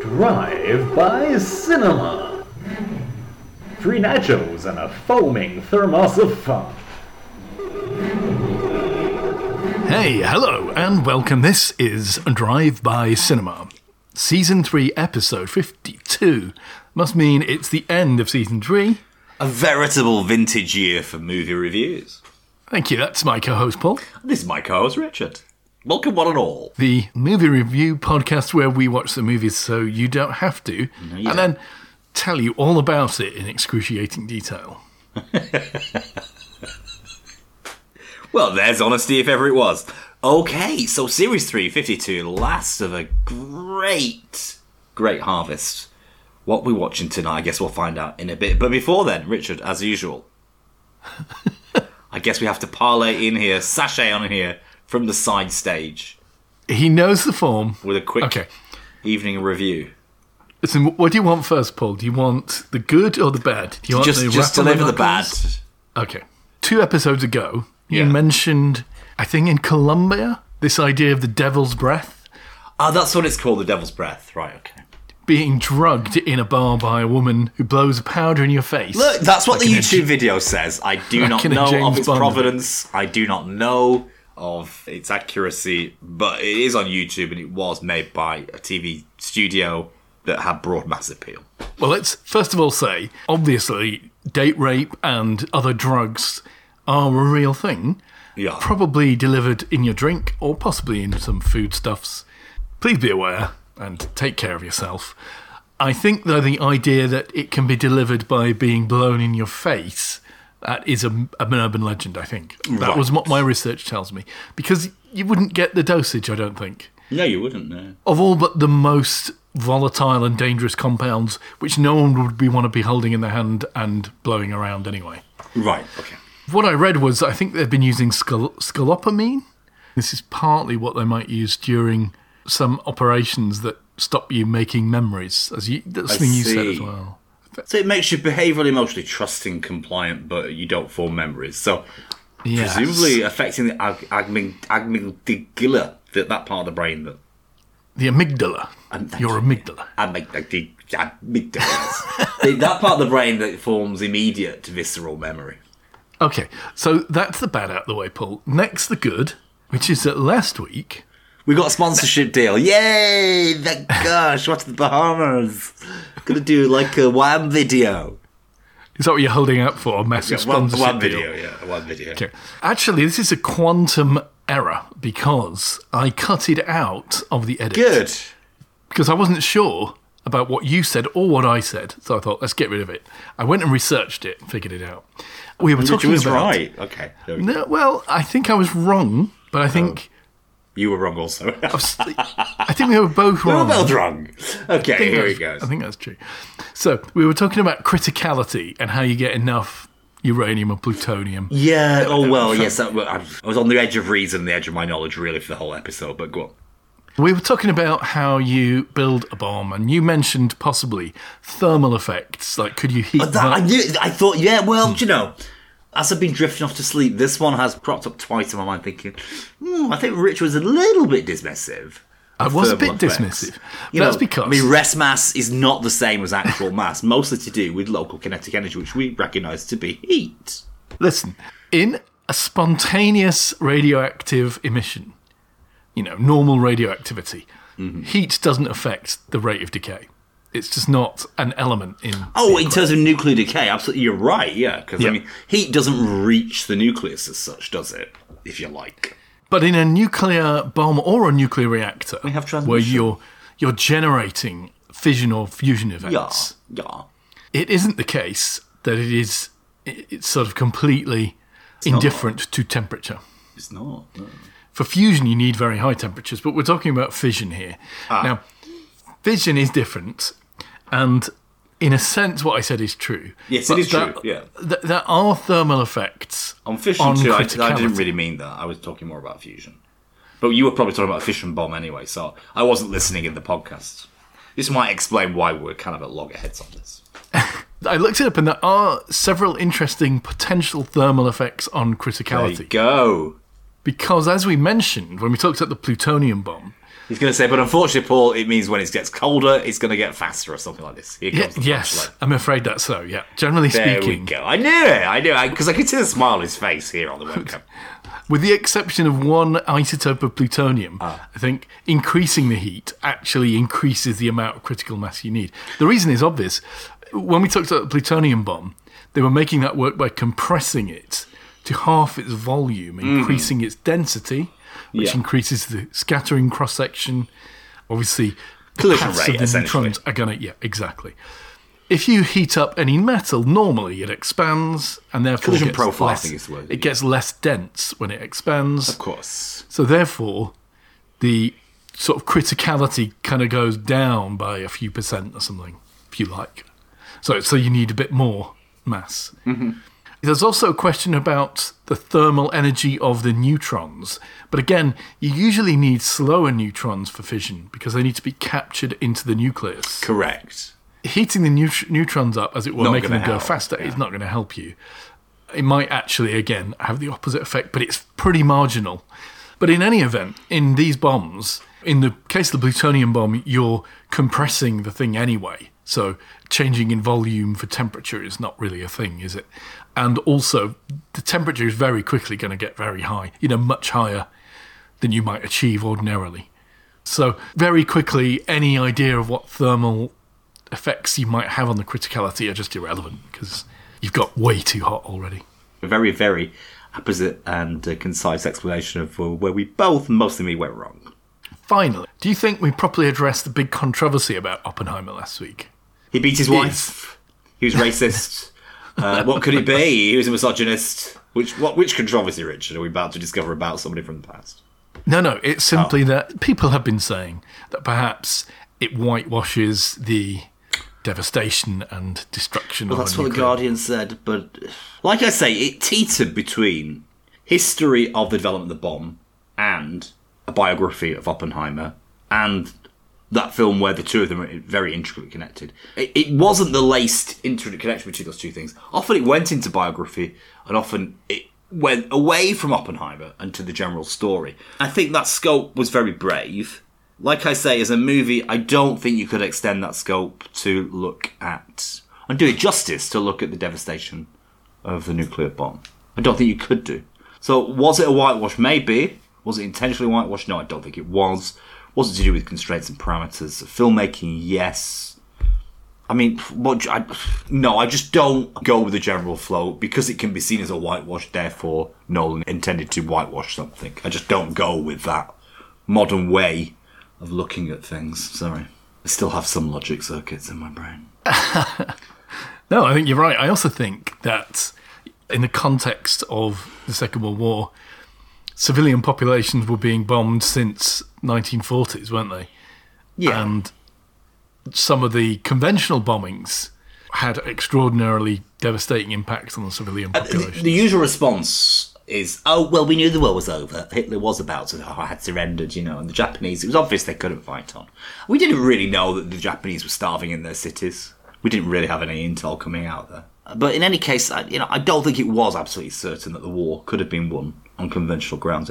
Drive by Cinema. Free nachos and a foaming thermos of fun. Hey, hello, and welcome. This is Drive By Cinema, Season 3, Episode 52. Must mean it's the end of Season 3. A veritable vintage year for movie reviews. Thank you, that's my co host Paul. This is my co-host Richard. Welcome one and all. The movie review podcast where we watch the movies so you don't have to, you and then tell you all about it in excruciating detail. Well, there's honesty if ever it was. Okay, so Series 352, last of a great, great harvest. What we're watching tonight, I guess we'll find out in a bit. But before then, Richard, as usual, I guess we have to parlay in here, sashay on in here from the side stage He knows the form. with a quick Okay. evening review. Listen, what do you want first, Paul? Do you want the good or the bad? Do you want Just, the just deliver the bad. Okay. Two episodes ago, you Yeah. mentioned, I think in Colombia, this idea of the devil's breath Ah, that's what it's called, the devil's breath. Right, okay. being drugged in a bar by a woman who blows powder in your face. Look, that's what Like the YouTube J- video says. I do Like not know James of its Bond. providence. I do not know of its accuracy, but it is on YouTube and it was made by a TV studio that had broad mass appeal. Well, let's first of all say, obviously, date rape and other drugs are a real thing, Yeah. probably delivered in your drink or possibly in some foodstuffs. Please be aware and take care of yourself. I think, though, the idea that it can be delivered by being blown in your face, that is a, an urban legend, I think. That Right. was what my research tells me. Because you wouldn't get the dosage, I don't think no, you wouldn't know. of all but the most volatile and dangerous compounds, which no one would be want to be holding in their hand and blowing around anyway. Right, okay. What I read was I think they've been using scol- scalopamine. This is partly what they might use during some operations that stop you making memories, as you, that's I something you said as see. well. So it makes you behaviorally, emotionally trusting, compliant, but you don't form memories. So Yes. presumably affecting the ag- amygdala, that, that part of the brain that the amygdala. Um, Your amygdala. amygdala, amygdala. The- that part of the brain that forms immediate visceral memory. Okay, so that's the bad out of the way, Paul. Next, the good, which is that last week We got a sponsorship deal. Yay! Thank gosh, what's the Bahamas? Gonna do like a one video. is that what you're holding up for? A massive one, sponsorship one deal? video, yeah, one video. Okay. Actually, this is a quantum error because I cut it out of the edit. Good. Because I wasn't sure about what you said or what I said, so I thought, let's get rid of it. I went and researched it figured it out. We were Which talking was about. right. Okay. No, well, I think I was wrong, but I think. Oh. You were wrong also. I think we were both we were wrong. both wrong. Okay, here he goes. I think that's true. So we were talking about criticality and how you get enough uranium or plutonium. Yeah, oh well, yes, I was on the edge of reason, the edge of my knowledge really for the whole episode, but go on. We were talking about how you build a bomb, and you mentioned possibly thermal effects. Like, could you heat that, I knew. I thought, yeah. Well, hmm. do you know, as I've been drifting off to sleep, this one has cropped up twice in my mind, thinking, hmm, I think Rich was a little bit dismissive. I was a bit effects. dismissive. You That's know, because I mean, rest mass is not the same as actual mass, mostly to do with local kinetic energy, which we recognise to be heat. Listen, in a spontaneous radioactive emission, you know, normal radioactivity, Mm-hmm. heat doesn't affect the rate of decay. It's just not an element in. Oh, in terms of nuclear decay, absolutely, you're right. Yeah, because Yeah. I mean, heat doesn't reach the nucleus as such, does it? If you like. But in a nuclear bomb or a nuclear reactor, We have where you're you're generating fission or fusion events, yeah. yeah. it isn't the case that it is it's sort of completely indifferent to temperature. It's not. no. For fusion, you need very high temperatures, but we're talking about fission here. Ah. Now, fission is different, and in a sense, what I said is true. Yes, it is there- true, yeah. th- there are thermal effects On fission on too, I, I didn't really mean that. I was talking more about fusion. But you were probably talking about a fission bomb anyway, so I wasn't listening in the podcast. This might explain why we're kind of at loggerheads on this. I looked it up, and there are several interesting potential thermal effects on There you criticality. go. Because, as we mentioned when we talked about the plutonium bomb, He's going to say, but unfortunately, Paul, it means when it gets colder, it's going to get faster or something like this. Here comes the yes. I'm afraid that's so. Yeah, generally There speaking, we go. I knew it. I knew it because I, could see the smile on his face here on the webcam. with the exception of one isotope of plutonium, Ah. I think increasing the heat actually increases the amount of critical mass you need. The reason is obvious. When we talked about the plutonium bomb, they were making that work by compressing it to half its volume, increasing its density, which Mm-hmm. Yeah. increases the scattering cross section. Obviously, Collision rate, of the neutrons are going to yeah, exactly. If you heat up any metal, normally it expands and therefore Collision gets profile, I think is the word. it gets less dense when it expands. Of course. So therefore, the sort of criticality kind of goes down by a few percent or something, if you like. So so you need a bit more mass. There's also a question about the thermal energy of the neutrons. But again, you usually need slower neutrons for fission because they need to be captured into the nucleus. Correct. Heating the neut- neutrons up, as it were, Not making them go help, faster, is not going to help you. It might actually, again, have the opposite effect, but it's pretty marginal. But in any event, in these bombs, in the case of the plutonium bomb, you're compressing the thing anyway. So changing in volume for temperature is not really a thing, is it? And also, the temperature is very quickly going to get very high, you know, much higher than you might achieve ordinarily. So, very quickly, any idea of what thermal effects you might have on the criticality are just irrelevant because you've got way too hot already. A very, very opposite and uh, concise explanation of uh, where we both, mostly me, went wrong. Finally, do you think we properly addressed the big controversy about Oppenheimer last week? He beat his wife. He was racist. Uh, what could it be? He was a misogynist. Which what? Which controversy, Richard, are we about to discover about somebody from the past? No, no, it's simply that people have been saying that perhaps it whitewashes the devastation and destruction Well, that's what the Guardian said, but like I say, it teetered between history of the development of the bomb and a biography of Oppenheimer and that film where the two of them are very intricately connected. It, it wasn't the laced intricate connection between those two things. Often it went into biography, and often it went away from Oppenheimer and to the general story. I think that scope was very brave. Like I say, as a movie, I don't think you could extend that scope to look at and do it justice to look at the devastation of the nuclear bomb. I don't think you could do. So, was it a whitewash? Maybe. Was it intentionally whitewashed? No, I don't think it was. Was it to do with constraints and parameters filmmaking? Yes. I mean, what? I, no, I just don't go with the general flow because it can be seen as a whitewash. Therefore, Nolan intended to whitewash something. I just don't go with that modern way of looking at things. Sorry, I still have some logic circuits in my brain. No, I think you're right. I also think that in the context of the Second World War, civilian populations were being bombed since 1940s, weren't they? Yeah, And some of the conventional bombings had extraordinarily devastating impacts on the civilian the, population. the usual response is, "Oh, well, we knew the war was over. Hitler was about to oh, had surrendered, you know." And the Japanese, it was obvious they couldn't fight on. We didn't really know that the Japanese were starving in their cities. We didn't really have any intel coming out there. But in any case, I, you know, I don't think it was absolutely certain that the war could have been won on conventional grounds.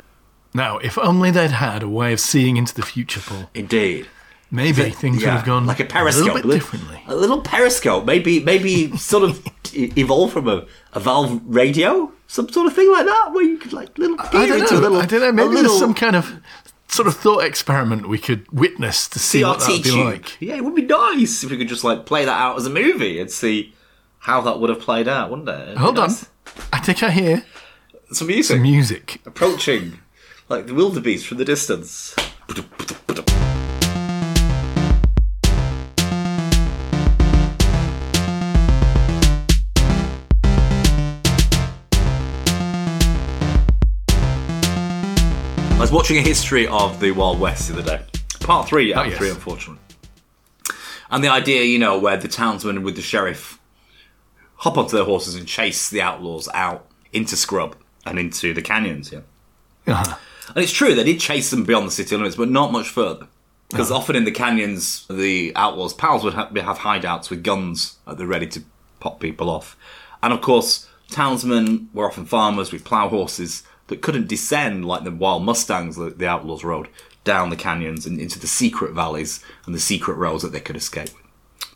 now, if only they'd had a way of seeing into the future, Paul, Indeed. maybe things would have gone like a periscope, little bit differently. A little periscope, maybe, maybe sort of evolve from a, a valve radio, some sort of thing like that, where you could like little I don't into know. a little. I don't know. Maybe little there's some kind of sort of thought experiment we could witness to see what that'd be tube. like. Yeah, it would be nice if we could just like play that out as a movie and see how that would have played out, wouldn't it? It'd Hold on. nice. I think I hear Some music music. approaching, like the wildebeest from the distance. I was watching a history of the Wild West the other day. Part three, oh, out of yes. three, unfortunately. And the idea, you know, where the townsman with the sheriff hop onto their horses and chase the outlaws out into scrub and into the canyons, yeah. Uh-huh. And it's true, they did chase them beyond the city limits, but not much further. Because often in the canyons, the outlaws' pals would have, have hideouts with guns at the ready to pop people off. And of course, townsmen were often farmers with plough horses that couldn't descend like the wild mustangs that the outlaws rode down the canyons and into the secret valleys and the secret roads that they could escape.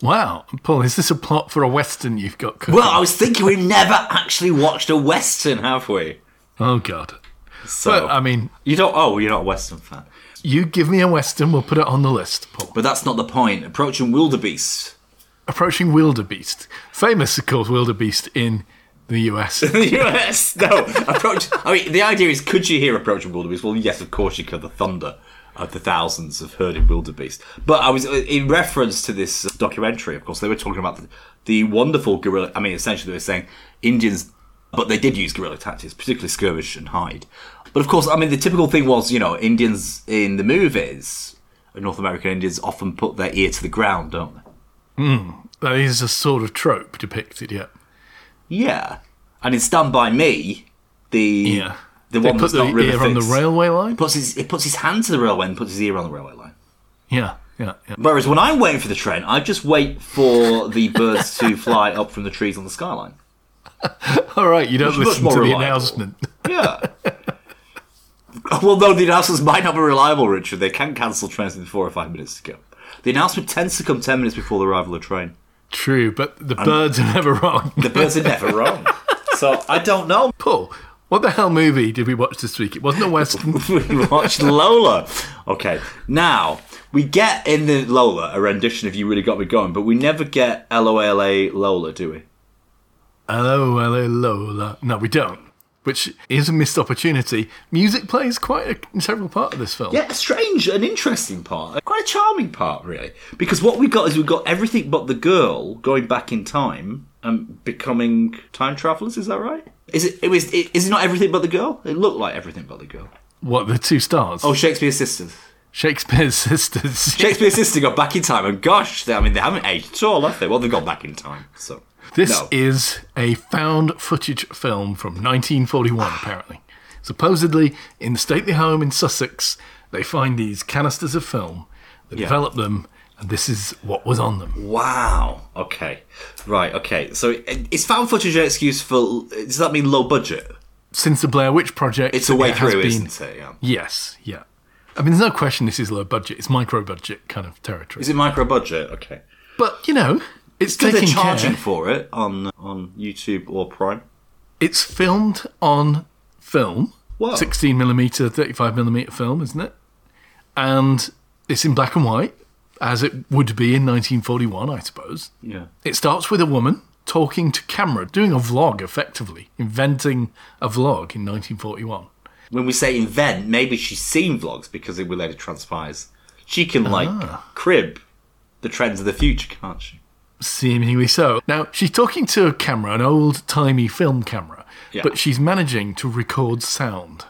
Wow, Paul, is this a plot for a western you've got cooking? Well, I was thinking we've never actually watched a western, have we? oh God. So But I mean, you don't. Oh, you're not a western fan. you give me a western, we'll put it on the list, Paul. But that's not the point. Approaching wildebeest. Approaching Wildebeest, famous, of course, Wildebeest in the US. the US. No, approach. I mean, the idea is, could you hear approaching wildebeest? Well, yes, of course you could. The thunder of the thousands of herded wildebeest. But I was in reference to this documentary. Of course, they were talking about the, the wonderful guerrilla. I mean, essentially, they were saying Indians, but they did use guerrilla tactics, particularly skirmish and hide. But of course, I mean, the typical thing was, you know, Indians in the movies, North American Indians, often put their ear to the ground, don't they? Hmm. that is a sort of trope depicted, yeah. Yeah. And in Stand By Me, the Yeah. The They one put that's the not river ear on the fixed, railway line? puts his it puts his hand to the railway and puts his ear on the railway line. Yeah, yeah, yeah. Whereas when I'm waiting for the train, I just wait for the birds to fly up from the trees on the skyline. All right, you don't Much listen to the reliable. announcement. Yeah. well, no, the announcements might not be reliable, Richard. They can cancel trains within four or five minutes to go. The announcement tends to come ten minutes before the arrival of the train. True, but the birds are never wrong. The birds are never wrong. So I don't know. Paul, what the hell movie did we watch this week? It wasn't a western. we watched Lola. Okay, now we get in the Lola a rendition of "You Really Got Me Going," but we never get "L-O-L-A Lola," do we? Hello, Lola. No, we don't. Which is a missed opportunity. Music plays quite an integral part of this film. Yeah, a strange, an interesting part, quite a charming part, really. Because what we got is we got everything but the girl going back in time and becoming time travelers. Is that right? Is it? It was. Is it not everything but the girl? It looked like everything but the girl. What, the two stars? Oh, Shakespeare's sisters. Shakespeare's sisters. Shakespears Sister got back in time, and gosh, they, I mean, they haven't aged at all, have they? Well, they've gone back in time, so. This No. is a found footage film from 1941, ah. apparently. Supposedly, in the stately home in Sussex, they find these canisters of film, they develop them, and this is what was on them. Wow. Okay. Right. Okay. So is found footage an excuse for? Does that mean low budget? Since the Blair Witch Project, It's a way it through, been- isn't it? Yeah. Yes, yeah. I mean, there's no question this is low budget. It's micro budget kind of territory. Is it micro budget? Okay. but you know, it's Still, they're charging care. for it on on YouTube or Prime. It's filmed on film, Wow. 16 millimeter, 35 millimeter film, isn't it? And it's in black and white, as it would be in 1941, I suppose. Yeah. It starts with a woman talking to camera, doing a vlog effectively, inventing a vlog in 1941. When we say invent, maybe she's seen vlogs because it will later transpires. She can ah. like crib the trends of the future, can't she? Seemingly so. Now, she's talking to a camera, an old timey film camera, Yeah. but she's managing to record sound.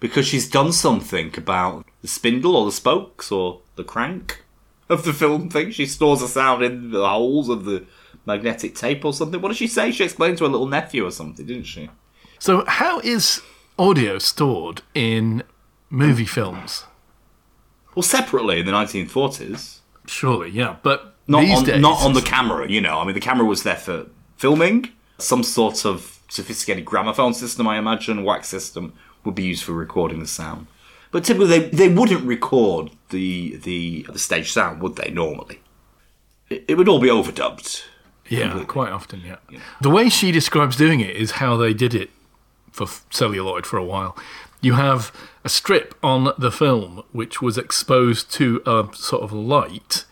Because she's done something about the spindle or the spokes or the crank of the film thing. She stores a sound in the holes of the magnetic tape or something. What did she say? She explained to her little nephew or something, didn't she? So, how is audio stored in movie films? Well, separately in the 1940s. Surely, yeah. But Not on, days, not on the camera, you know. I mean, the camera was there for filming. Some sort of sophisticated gramophone system, I imagine, wax system, would be used for recording the sound. But typically, they, they wouldn't record the, the the stage sound, would they? Normally, it, it would all be overdubbed. Yeah, quite often, yeah. The way she describes doing it is how they did it for celluloid for a while. You have a strip on the film which was exposed to a sort of light,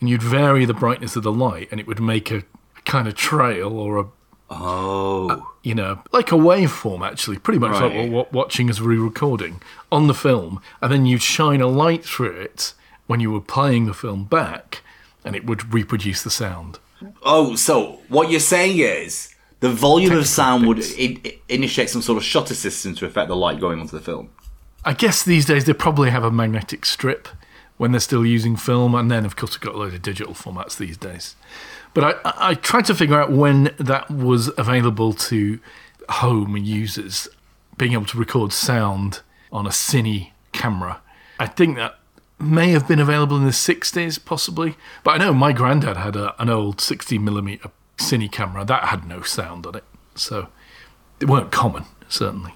and you'd vary the brightness of the light, and it would make a kind of trail or a Oh, uh, you know, like a waveform actually, pretty much like Right. what watching as re-recording on the film, and then you'd shine a light through it when you were playing the film back, and it would reproduce the sound. oh. So what you're saying is the volume of sound would in, initiate some sort of shutter system to affect the light going onto the film. I guess these days they probably have a magnetic strip when they're still using film, and then of course we've got a load of digital formats these days. But I, I, tried to figure out when that was available to home users, being able to record sound on a cine camera. I think that may have been available in the 60s, possibly. But I know my granddad had a, an old 60 millimeter cine camera that had no sound on it, so they weren't common, certainly.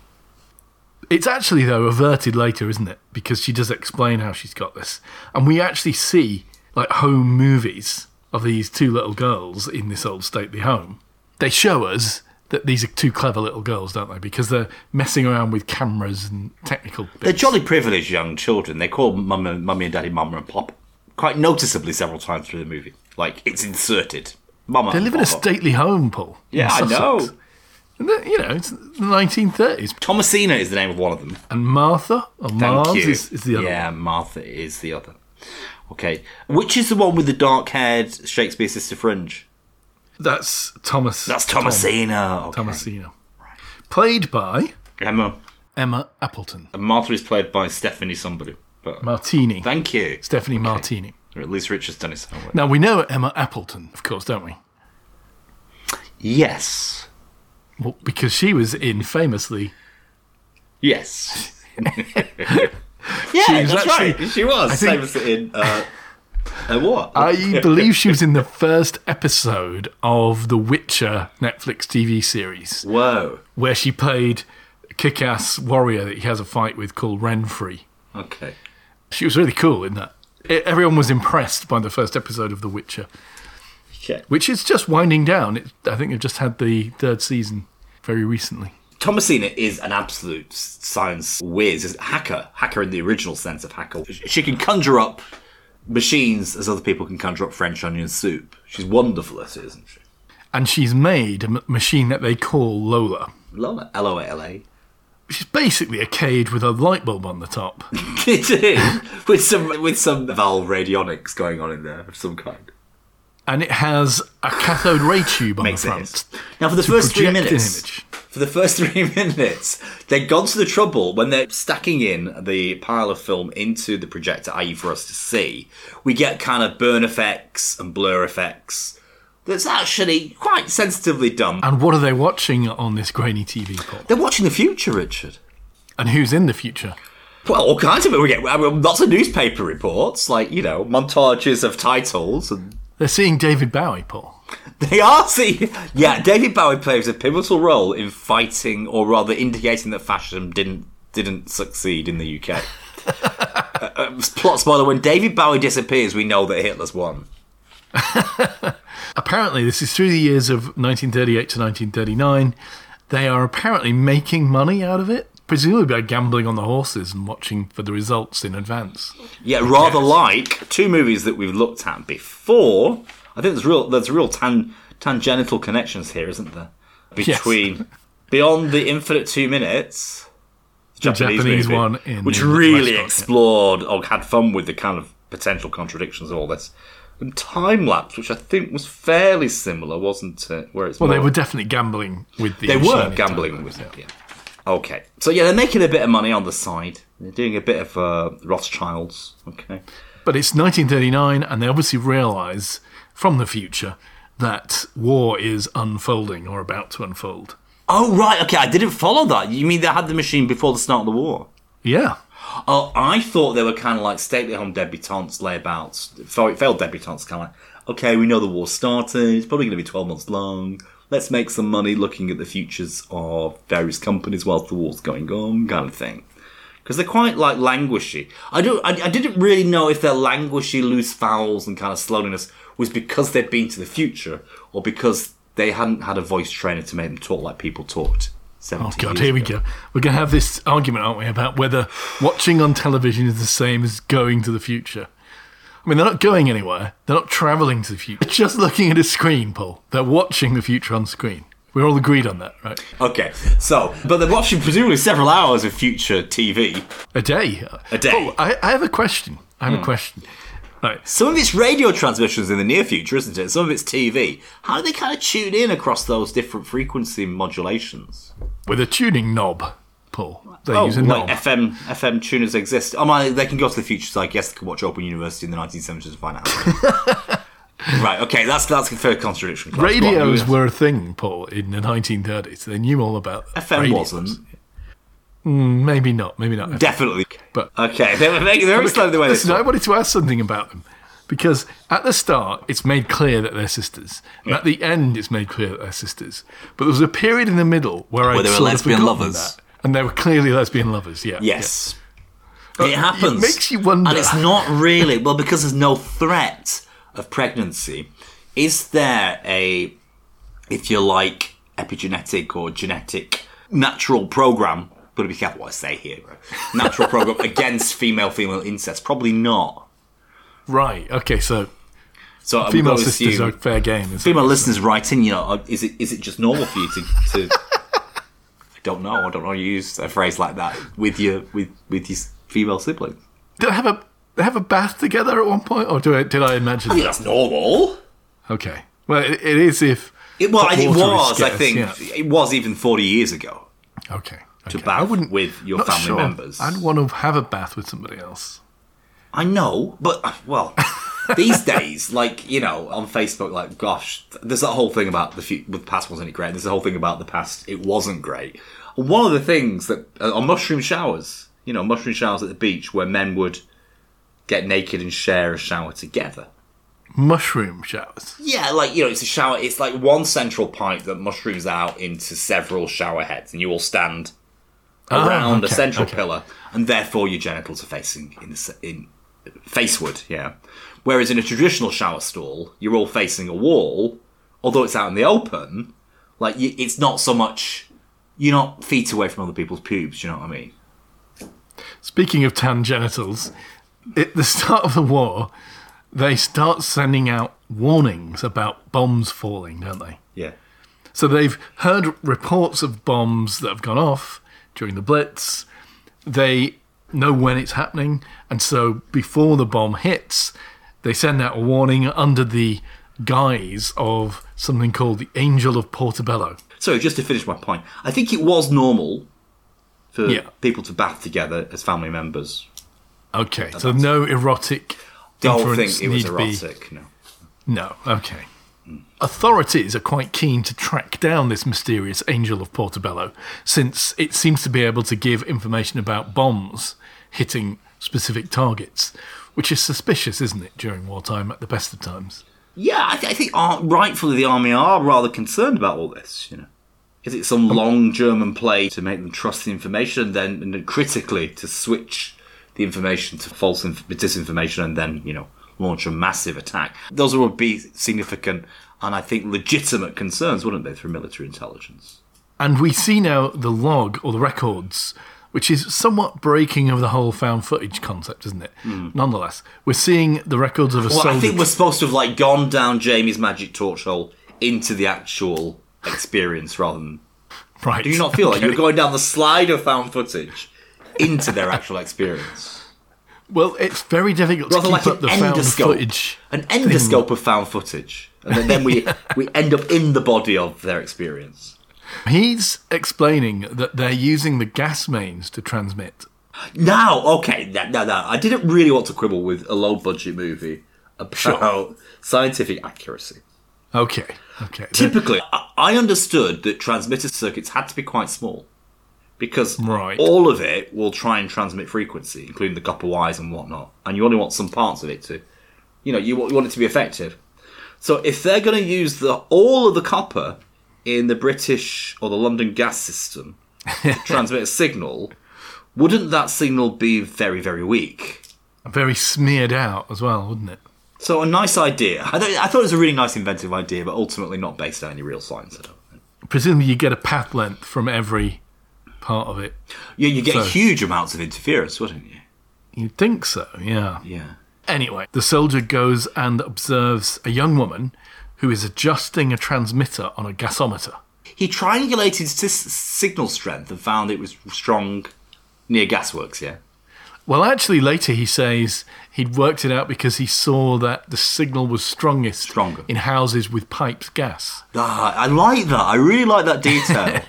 It's actually, though, averted later, isn't it? Because she does explain how she's got this. And we actually see, like, home movies of these two little girls in this old stately home. They show us that these are two clever little girls, don't they? Because they're messing around with cameras and technical bits. They're jolly privileged young children. They call mum and, mummy and daddy mama and pop quite noticeably several times through the movie. Like, it's inserted. Mama They live in a stately home, Paul. Yeah, I know. And you know, it's the 1930s. Thomasina is the name of one of them. And Martha, or Thank Mars, you. is, is the other yeah, one. Martha is the other. Okay. Which is the one with the dark haired Shakespears Sister fringe? That's Thomas. That's Tom- Thomasina. Okay. Thomasina. Played by Emma. Emma Appleton. And Martha is played by Stephanie somebody. But Martini. thank you. Stephanie Martini. Or at least Richard's done his homework. Oh, now, we know Emma Appleton, of course, don't we? Yes. Well, because she was in famously. Yes. yeah, that's actually- right. She was. I think- Same as in uh, uh, what? I believe she was in the first episode of the Witcher Netflix TV series, Whoa. where she played a kick ass warrior that he has a fight with called Renfri. Okay. She was really cool in that. Everyone was impressed by the first episode of The Witcher, Okay. which is just winding down. It, I think they've just had the third season very recently. Thomasina is an absolute science whiz, is hacker, hacker in the original sense of hacker. She can conjure up machines as other people can conjure up French onion soup. She's wonderful at it, isn't she? And she's made a m- machine that they call Lola, Lola, L O L A. which is basically a cage with a light bulb on the top. It is with some with some valve radionics going on in there of some kind. and it has a cathode ray tube on Makes the front. Now, for the first three minutes. For the first three minutes, they've gone to the trouble when they're stacking in the pile of film into the projector, i.e., for us to see. We get kind of burn effects and blur effects. That's actually quite sensitively done. And what are they watching on this grainy TV, Paul? They're watching the future, Richard. And who's in the future? Well, all kinds of it. We get I mean, lots of newspaper reports, like you know, montages of titles, and They're seeing David Bowie, Paul. They are seeing. Yeah, David Bowie plays a pivotal role in fighting, or rather, indicating that fascism didn't didn't succeed in the UK. uh, uh, plot spoiler: When David Bowie disappears, we know that Hitler's won. Apparently, this is through the years of 1938 to 1939. They are apparently making money out of it, presumably by gambling on the horses and watching for the results in advance. Yeah, rather like two movies that we've looked at before. I think there's real there's real tan, tangential connections here, isn't there? Between Beyond the Infinite Two Minutes, The Japanese movie, one in which really explored or had fun with the kind of potential contradictions of all this. And Time Lapse, which I think was fairly similar, wasn't it? Where it's Well, they were definitely gambling with the. they were gambling with it. Yeah. Okay, so yeah, they're making a bit of money on the side. They're doing a bit of uh, Rothschilds. Okay. But it's 1939, and they obviously realise from the future that war is unfolding or about to unfold. Oh right, okay, I didn't follow that. You mean they had the machine before the start of the war? Yeah. Oh, I thought they were kind of like stately home debutantes, layabouts, failed debutantes, kind of like, okay, we know the war started, it's probably going to be 12 months long, let's make some money looking at the futures of various companies whilst the war's going on, kind of thing. Because they're quite like languishy. I don't. I, I didn't really know if their languishy, loose vowels and kind of slowness was because they'd been to the future or because they hadn't had a voice trainer to make them talk like people talked. 70 Oh God, here we go. We're going to have this argument, aren't we, about whether watching on television is the same as going to the future. I mean, they're not going anywhere. They're not travelling to the future. They're just looking at a screen, Paul. They're watching the future on screen. We're all agreed on that, right? Okay, so but they're watching presumably several hours of future TV. A day. A day. Oh, I, I have a question. I have a hmm. question. Right. Some of it's radio transmissions in the near future, isn't it? Some of it's TV. How do they kind of tune in across those different frequency modulations? With a tuning knob, Paul. They Oh, use a like knob. FM FM tuners exist. Oh my, they can go to the future, so I guess they can watch Open University in the 1970s and find out. right. Okay, that's that's a fair contradiction. Class. Radios were a thing, Paul, in the 1930s. They knew all about FM radios. wasn't Maybe not. Maybe not. definitely. But Okay, they were making very slowly the way they Listen, I wanted to ask something about them because at the start it's made clear that they're sisters, and at the end it's made clear that they're sisters. But there was a period in the middle where I Where they were lesbian lovers. that. And they were clearly lesbian lovers, yeah. Yes. It uh, happens. It makes you wonder. And it's not really, well, because there's no threat of pregnancy, is there a, if you like, epigenetic or genetic natural program? Got to be careful what I say here. Right? Natural program against female-female incest? Probably not. Right, okay, so So female sisters assume- are fair game. female listeners writing, you know, is it is it just normal for you to? to I don't know. I don't know. Use a phrase like that with your with with your female siblings. Did I have a they have a bath together at one point, or do I, did I imagine? I think that? that's normal. Okay, well, it, it is if It, well, it was. I think yeah. it was even forty years ago. Okay, To okay. bath I wouldn't with your family sure. members. I'd want to have a bath with somebody else. I know, but uh, well, these days, like you know, on Facebook, like gosh, there's that whole thing about the fu- with the past wasn't it great? There's a whole thing about the past it wasn't great. One of the things that uh, on mushroom showers, you know, mushroom showers at the beach where men would get naked and share a shower together. Mushroom showers. Yeah, like you know, it's a shower. It's like one central pipe that mushrooms out into several shower heads, and you all stand Ah, around a okay, central okay. pillar, and therefore your genitals are facing in the in faceward. Yeah. Whereas in a traditional shower stall, you're all facing a wall, although it's out in the open. Like you, it's not so much. You're not feet away from other people's pubes. You know what I mean? Speaking of tan genitals, at the start of the war, they start sending out warnings about bombs falling, don't they? Yeah. So they've heard reports of bombs that have gone off during the Blitz. They know when it's happening, and so before the bomb hits, they send out a warning under the guise of something called the Angel of Portobello. So just to finish my point, I think it was normal for Yeah. people to bath together as family members. Okay, so no erotic Don't think it was need be- erotic. No. No, okay. Authorities are quite keen to track down this mysterious Angel of Portobello, since it seems to be able to give information about bombs hitting specific targets, which is suspicious, isn't it, during wartime at the best of times? Yeah, I, th- I think uh, rightfully the army are rather concerned about all this. You know, is it some long German play to make them trust the information, and then and then critically to switch the information to false inf- disinformation, and then you know launch a massive attack? Those would be significant and I think legitimate concerns, wouldn't they, for military intelligence? And we see now the log or the records, which is somewhat breaking of the whole found footage concept, isn't it? Hmm. Nonetheless, we're seeing the records of a. Well, soldier. I think we're supposed to have like gone down Jamie's magic torch hole into the actual experience rather than right. Do you not feel like you're going down the slide of found footage into their actual experience? Well, it's very difficult Rather to like keep an up the found endoscope. footage. An endoscope of found footage. And then, then we, we end up in the body of their experience. He's explaining that they're using the gas mains to transmit. Now, okay, now, now, now, I didn't really want to quibble with a low budget movie about scientific accuracy. Okay, okay. Typically, I understood that transmitter circuits had to be quite small because Right. all of it will try and transmit frequency, including the copper wires and whatnot, and you only want some parts of it to, you know, you want, you want it to be effective. So if they're going to use the all of the copper in the British or the London gas system to transmit a signal, wouldn't that signal be very very weak? very smeared out as well, wouldn't it? So a nice idea. I, th- I thought it was a really nice inventive idea, but ultimately not based on any real science. I don't think. Presumably, you get a path length from every part of it. Yeah, you get So- huge amounts of interference, wouldn't you? You'd think so, yeah. Yeah. Anyway, the soldier goes and observes a young woman who is adjusting a transmitter on a gasometer. He triangulated signal strength and found it was strong near gasworks. Yeah. Well, actually, later he says he'd worked it out because he saw that the signal was strongest Stronger. in houses with piped gas. Ah, I like that. I really like that detail.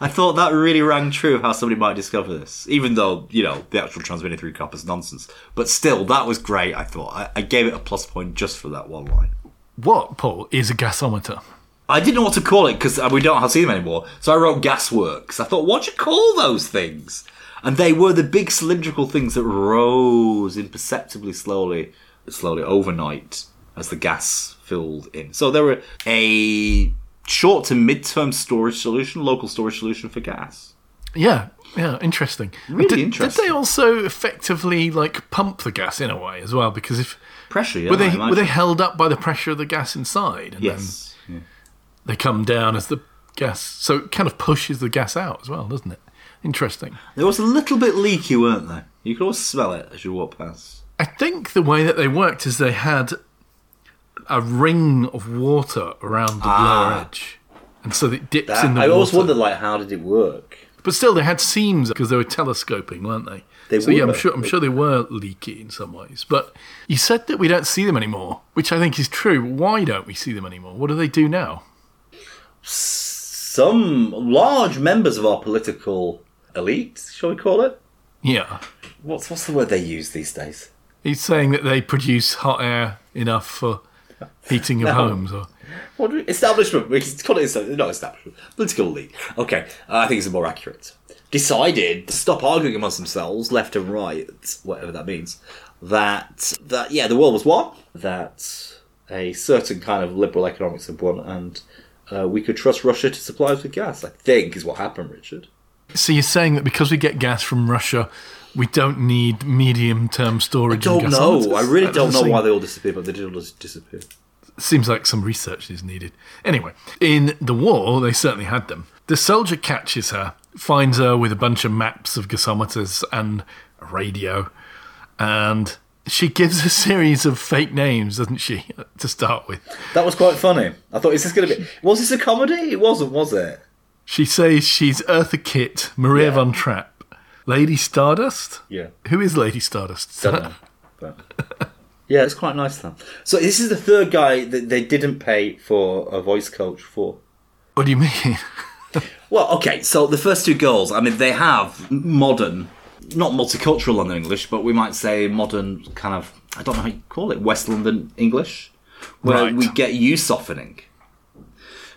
I thought that really rang true of how somebody might discover this, even though you know the actual transmitting through copper is nonsense. But still, that was great. I thought I, I gave it a plus point just for that one line. What, Paul, is a gasometer? I didn't know what to call it because uh, we don't have see them anymore. So I wrote gasworks. I thought, what do you call those things? And they were the big cylindrical things that rose imperceptibly slowly, slowly overnight as the gas filled in. So there were a short to mid-term storage solution, local storage solution for gas. Yeah, yeah, interesting. Really did, interesting. Did they also effectively like pump the gas in a way as well? Because if Pressure, yeah. were they were they held up by the pressure of the gas inside, and Yes. Yeah. then they come down as the gas, so it kind of pushes the gas out as well, doesn't it? Interesting. They was a little bit leaky, weren't they? You could always smell it as you walk past. I think the way that they worked is they had a ring of water around the lower Ah. edge, and so it dips in the I water. always wondered, like, how did it work? But still, they had seams because they were telescoping, weren't they? They so yeah, I'm sure I'm sure they were leaky in some ways. But you said that we don't see them anymore, which I think is true. Why don't we see them anymore? What do they do now? Some large members of our political elite, shall we call it? Yeah, What's what's the word they use these days? he's saying that they produce hot air enough for heating of No. homes. Or What establishment? We call it not establishment. Political elite. Okay, uh, I think it's more accurate. Decided to stop arguing amongst themselves, left and right, whatever that means. That that yeah, the world was one. That a certain kind of liberal economics had won, and uh, we could trust Russia to supply us with gas. I think is what happened, Richard. so you're saying that because we get gas from Russia, we don't need medium-term storage. I don't know. I really don't know why they all disappeared, but they did all dis- disappear. seems like some research is needed. Anyway, in the war, they certainly had them. The soldier catches her, finds her with a bunch of maps of gasometers and a radio, and she gives a series of fake names, doesn't she, to start with? That was quite funny. I thought, is this going to be? Was this a comedy? It wasn't, was it? She says she's Eartha Kitt, Maria Yeah. von Trapp, Lady Stardust. Yeah. Who is Lady Stardust? Don't know. But- yeah, it's quite nice though. So this is the third guy that they didn't pay for a voice coach for. what do you mean? Well, okay, so the first two girls, I mean, they have modern, not multicultural London English, but we might say modern kind of, I don't know how you call it, West London English, where Right. we get you softening.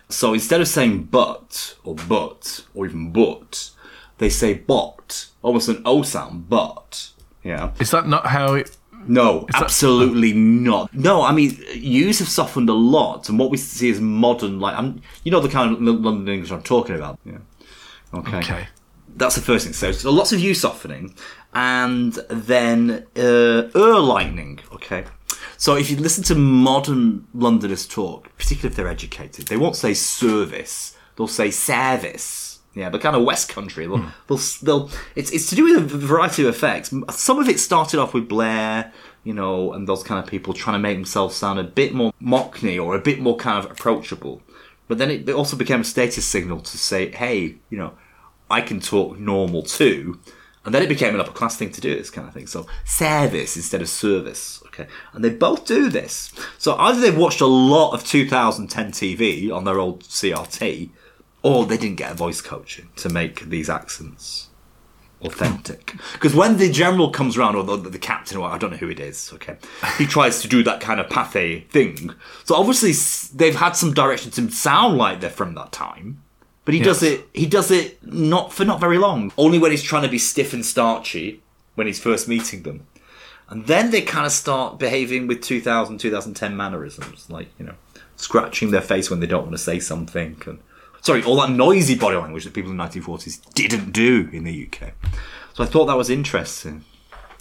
So instead of saying but, or but, or even but, they say bot, almost an O sound, but. Yeah. is that not how it. No, that- absolutely not. No, I mean, U's have softened a lot, and what we see is modern, like, I'm, you know, the kind of London English I'm talking about. Yeah. Okay. Okay. That's the first thing. So, so lots of U softening, and then uh, er lightning. Okay. So if you listen to modern Londoners talk, particularly if they're educated, they won't say service. They'll say service. Yeah, but kind of West Country. They'll, they'll, hmm. they'll, it's, it's to do with a variety of effects. Some of it started off with Blair, you know, and those kind of people trying to make themselves sound a bit more mockney or a bit more kind of approachable. But then it, it also became a status signal to say, hey, you know, I can talk normal too. And then it became an upper class thing to do this kind of thing. So service instead of service. Okay. And they both do this. So either they've watched a lot of 2010 TV on their old CRT, or they didn't get a voice coaching to make these accents authentic. Because when the general comes around, or the, the captain, or I don't know who it is, okay, he tries to do that kind of Pathé thing. So obviously they've had some direction to sound like they're from that time. But he does it. He does it not for not very long. Only when he's trying to be stiff and starchy when he's first meeting them, and then they kind of start behaving with 2000, 2010 mannerisms, like you know, scratching their face when they don't want to say something, and sorry, all that noisy body language that people in the 1940s didn't do in the UK. So I thought that was interesting,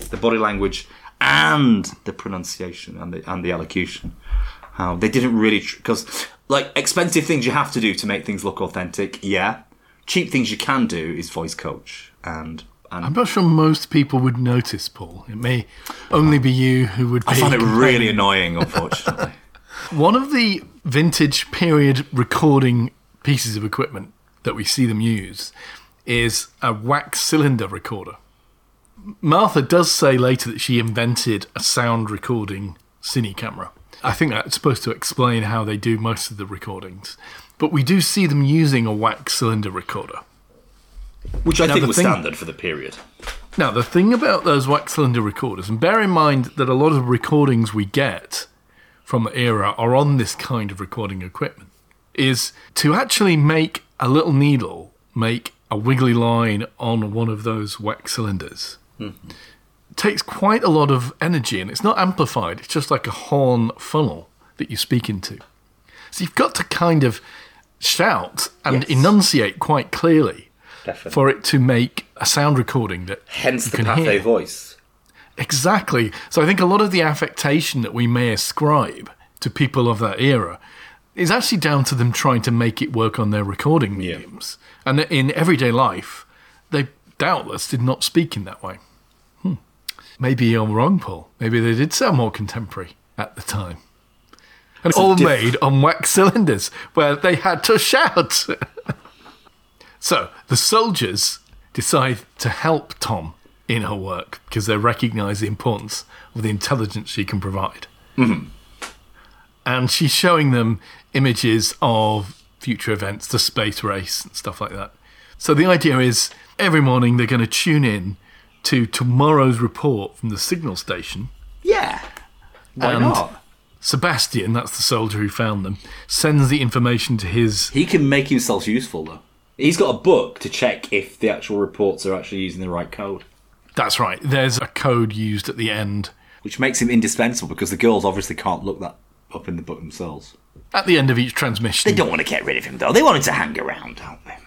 the body language and the pronunciation and the and the elocution, how they didn't really because like expensive things you have to do to make things look authentic, yeah. Cheap things you can do is voice coach and and I'm not sure most people would notice, Paul. It may only be you who would. Be I find it really annoying, unfortunately. One of the vintage period recording pieces of equipment that we see them use is a wax cylinder recorder. Martha does say later that she invented a sound recording cine camera. I think that's supposed to explain how they do most of the recordings. But we do see them using a wax cylinder recorder. Which I Now, think was thing- standard for the period. Now, the thing about those wax cylinder recorders, and bear in mind that a lot of recordings we get from the era are on this kind of recording equipment, is to actually make a little needle make a wiggly line on one of those wax cylinders. Mm-hmm. takes quite a lot of energy and it's not amplified, it's just like a horn funnel that you speak into. So you've got to kind of shout and Yes. enunciate quite clearly. Definitely. for it to make a sound recording that Hence you the hear. voice. Exactly. So I think a lot of the affectation that we may ascribe to people of that era is actually down to them trying to make it work on their recording Yeah. mediums. And in everyday life, they doubtless did not speak in that way. Hmm. Maybe you're wrong, Paul. Maybe they did sound more contemporary at the time. And it's all diff- made on wax cylinders where they had to shout. so the soldiers decide to help Tom in her work because they recognize the importance of the intelligence she can provide. And she's showing them images of future events, the space race, and stuff like that. So the idea is every morning they're going to tune in to tomorrow's report from the signal station. Yeah. Why And- not? Sebastian, that's the soldier who found them, sends the information to his. He can make himself useful though. He's got a book to check if the actual reports are actually using the right code, That's right. There's a code used at the end. which makes him indispensable because the girls obviously can't look that up in the book themselves. At the end of each transmission. They don't want to get rid of him though. They want him to hang around, don't they?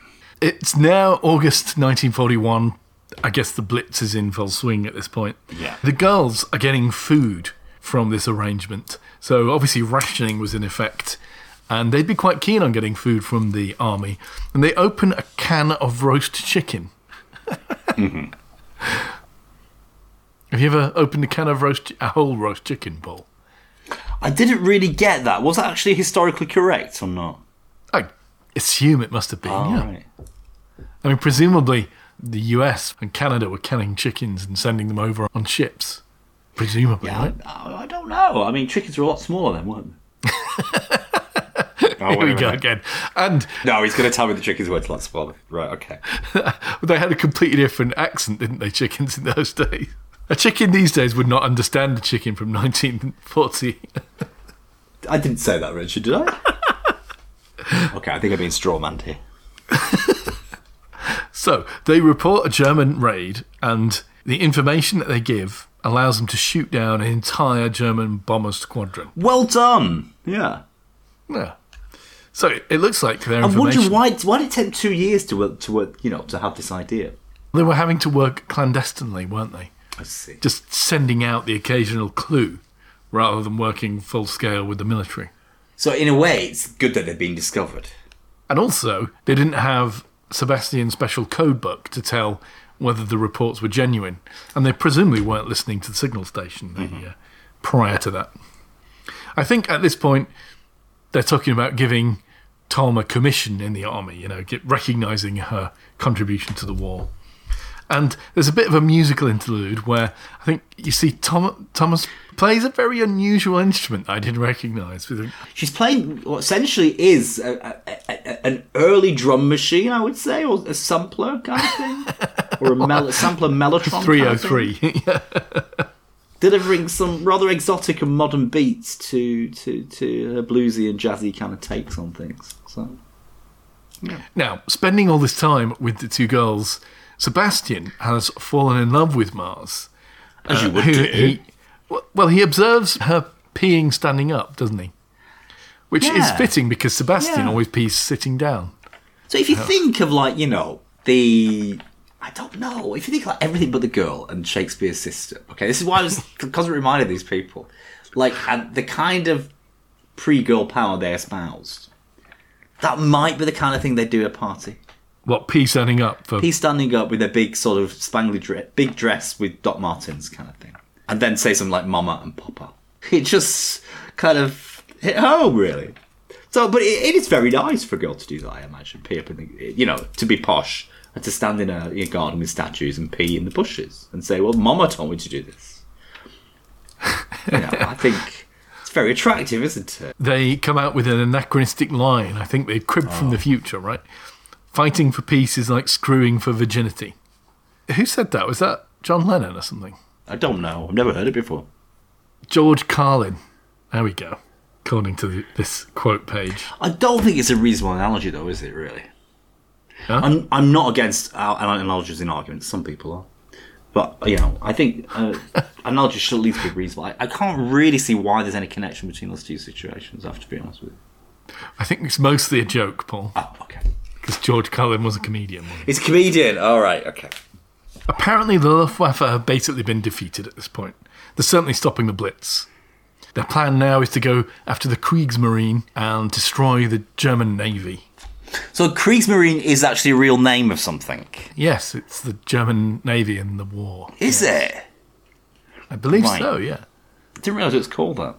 It's now August 1941. I guess the Blitz is in full swing at this point. Yeah. The girls are getting food from this arrangement. So obviously rationing was in effect. And they'd be quite keen on getting food from the army. And they open a can of roast chicken. Mm-hmm. Have you ever opened a can of roast, a whole roast chicken, Paul? I didn't really get that. Was that actually historically correct or not? I assume it must have been, Oh, yeah. right. I mean, presumably the US and Canada were canning chickens and sending them over on ships. Presumably, Yeah, right? I, I don't know. I mean, chickens were a lot smaller then, weren't they? oh, Here we go again. And No, he's going to tell me the chickens weren't a lot smaller. Right, okay. they had a completely different accent, didn't they, chickens in those days? A chicken these days would not understand a chicken from 1940. I didn't say that, Richard, did I? okay, I think I'm being strawmanned here. So they report a German raid, and the information that they give allows them to shoot down an entire German bomber squadron. Well done. Yeah. Yeah. So it looks like their I'm information. wondering why why did it take two years to to you know to have this idea. They were having to work clandestinely, weren't they? I see. Just sending out the occasional clue rather than working full scale with the military. So in a way, it's good that they've been discovered. And also, they didn't have Sebastian's special code book to tell whether the reports were genuine. And they presumably weren't listening to the signal station the, uh, prior to that. I think at this point, they're talking about giving Tom a commission in the army, you know, get, recognizing her contribution to the war. And there's a bit of a musical interlude where I think you see Tom, Thomas plays a very unusual instrument I didn't recognize. She's playing what essentially is a, a, a, an early drum machine, I would say, or a sampler kind of thing, or a mel- sampler mellotron. kind of thing. 303. delivering some rather exotic and modern beats to to to her bluesy and jazzy kind of takes on things. So Now, spending all this time with the two girls, Sebastian has fallen in love with Mars. as you uh, would Who do. he, well, he observes her peeing standing up, doesn't he? Which is fitting because Sebastian Yeah. always pees sitting down. So if you think of like you know the I don't know if you think like everything but the girl and Shakespears Sister. Okay, this is why I was because it reminded these people like and the kind of pre-girl power they espoused. That might be the kind of thing they do at a party. What, pee standing up for. He's standing up with a big sort of spangly dress, big dress with Doc Martens kind of thing, and then say something like "Mama" and "Papa." It just kind of hit home, really. So, but it, it is very nice for a girl to do that. I imagine pee up in the, you know, to be posh and to stand in a, a garden with statues and pee in the bushes and say, "Well, Mama told me to do this." you know, I think it's very attractive, isn't it? They come out with an anachronistic line. I think they cribbed from Oh. the future, right? Fighting for peace is like screwing for virginity. Who said that? Was that John Lennon or something? I don't know. I've never heard it before. George Carlin. There we go. According to the, this quote page. I don't think it's a reasonable analogy, though, is it? Really? Huh? I'm I'm not against analogies in arguments. Some people are, but you know, I think uh, analogies should at least be reasonable. I, I can't really see why there's any connection between those two situations. I have to be honest with you. I think it's mostly a joke, Paul. Oh, okay. Because George Carlin was a comedian. He's a comedian. All right. Okay. Apparently, the Luftwaffe have basically been defeated at this point. They're certainly stopping the Blitz. Their plan now is to go after the Kriegsmarine and destroy the German Navy. So Kriegsmarine is actually a real name of something. Yes, it's the German Navy in the war. Is it? I believe Right. so, yeah. I didn't realise it was called that.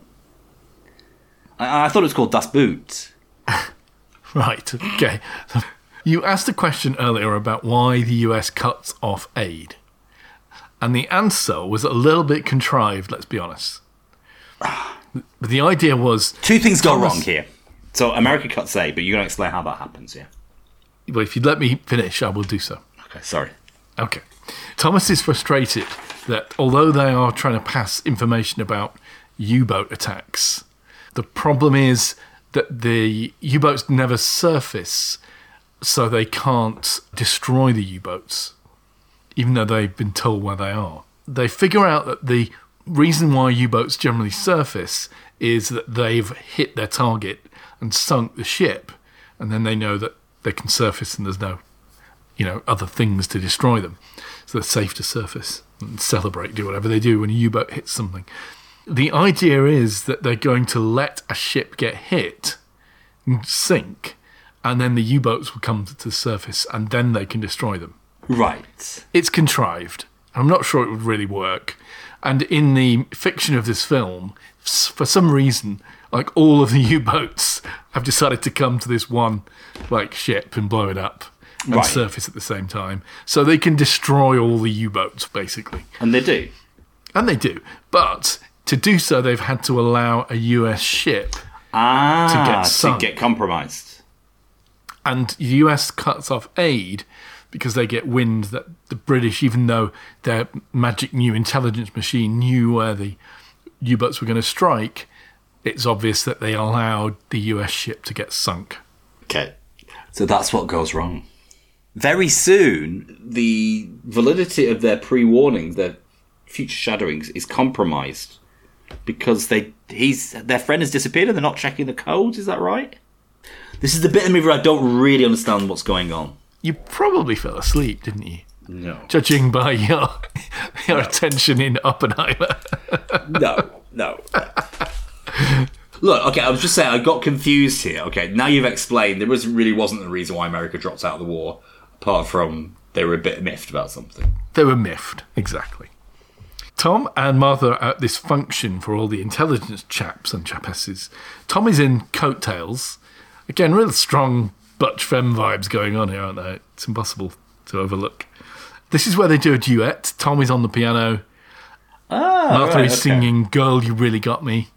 I, I thought it was called Das Boot. Right, okay. You asked a question earlier about why the US cuts off aid. And the answer was a little bit contrived, let's be honest. But the idea was Two things go Thomas- wrong here. So America cuts aid, but you're going to explain how that happens, yeah? well, if you'd let me finish, I will do so. Okay, sorry. Okay. Thomas is frustrated that although they are trying to pass information about U boat attacks, the problem is that the U boats never surface, so they can't destroy the U boats, even though they've been told where they are. They figure out that the reason why U boats generally surface is that they've hit their target and sunk the ship, and then they know that they can surface and there's no you know, other things to destroy them. So they're safe to surface and celebrate, do whatever they do when a U boat hits something. The idea is that they're going to let a ship get hit and sink, and then the U boats will come to the surface and then they can destroy them. Right. It's contrived. I'm not sure it would really work. And in the fiction of this film, for some reason, like all of the U boats have decided to come to this one like ship and blow it up and Right. surface at the same time, so they can destroy all the U boats basically, And they do. and they do. But to do so, they've had to allow a U.S. ship, Ah, get to get compromised. And the U.S. cuts off aid because they get wind that the British, even though their magic new intelligence machine knew where the U-boats were going to strike, it's obvious that they allowed the U.S. ship to get sunk. Okay. So that's what goes wrong. Very soon, the validity of their pre-warnings, their future shadowings, is compromised because they he's their friend has disappeared and they're not checking the codes. Is that right? This is the bit of the movie where I don't really understand what's going on. You probably fell asleep, didn't you? No. Judging by your your attention in Oppenheimer. No. No. Look, okay, I was just saying I got confused here. Okay, now you've explained there was really wasn't a reason why America dropped out of the war, apart from they were a bit miffed about something. They were miffed, exactly. Tom and Martha are at this function for all the intelligence chaps and chapesses. Tom is in coattails. Again, real strong Butch Femme vibes going on here, aren't they? It's impossible to overlook. This is where they do a duet. Tommy's on the piano. Ah, Martha right, is okay. singing Girl, You Really Got Me.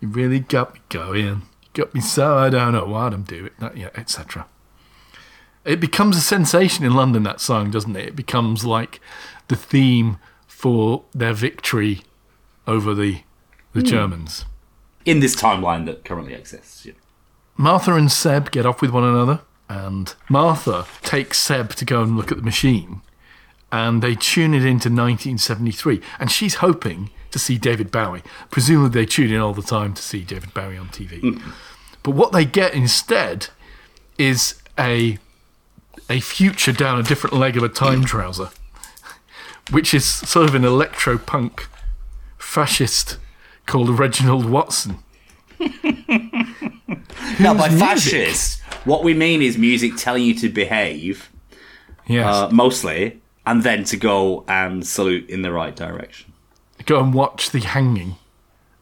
You really got me going. You got me so I don't know what I'm doing. Not yet, etc. It becomes a sensation in London, that song, doesn't it? It becomes like the theme for their victory over the, the Germans. in this timeline that currently exists. Yeah. Martha and Seb get off with one another, and Martha takes Seb to go and look at the machine, and they tune it into 1973, and she's hoping to see David Bowie. Presumably, they tune in all the time to see David Bowie on TV. Mm-hmm. But what they get instead is a a future down a different leg of a time mm. trouser, which is sort of an electro punk fascist called Reginald Watson. Now, by music? fascist, what we mean is music telling you to behave, Yes. uh, mostly, and then to go and salute in the right direction. go and watch the hanging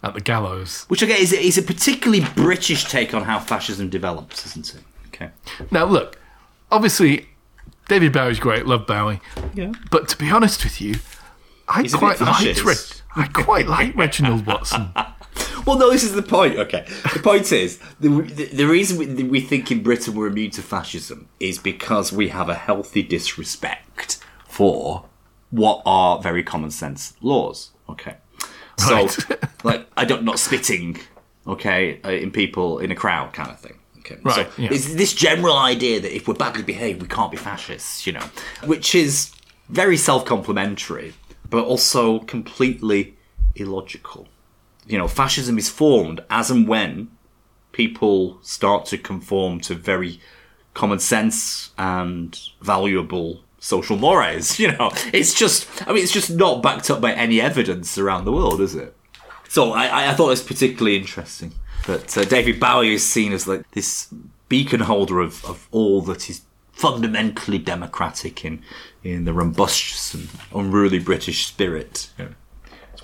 at the gallows. Which again is, is a particularly British take on how fascism develops, isn't it? Okay. Now, look, obviously, David Bowie's great, love Bowie. Yeah. But to be honest with you, I He's quite bit liked Re- I quite like Reginald Watson. Well, no, this is the point. Okay, the point is the, the, the reason we, we think in Britain we're immune to fascism Is because we have a healthy disrespect for what are very common sense laws. Okay. So, Right. like, I don't, not spitting, okay, uh, in people in a crowd kind of thing. Okay. Right, So, yeah. it's this general idea that if we're badly behaved, we can't be fascists, you know, which is very self complimentary, but also completely illogical. You know, fascism is formed as and when people start to conform to very common sense and valuable social mores. You know, it's just, I mean, it's just not backed up by any evidence around the world, is it? So I, I- thought it was particularly interesting that uh, David Bowie is seen as like this beacon holder of, of all that is fundamentally democratic in, in the robust and unruly British spirit. It's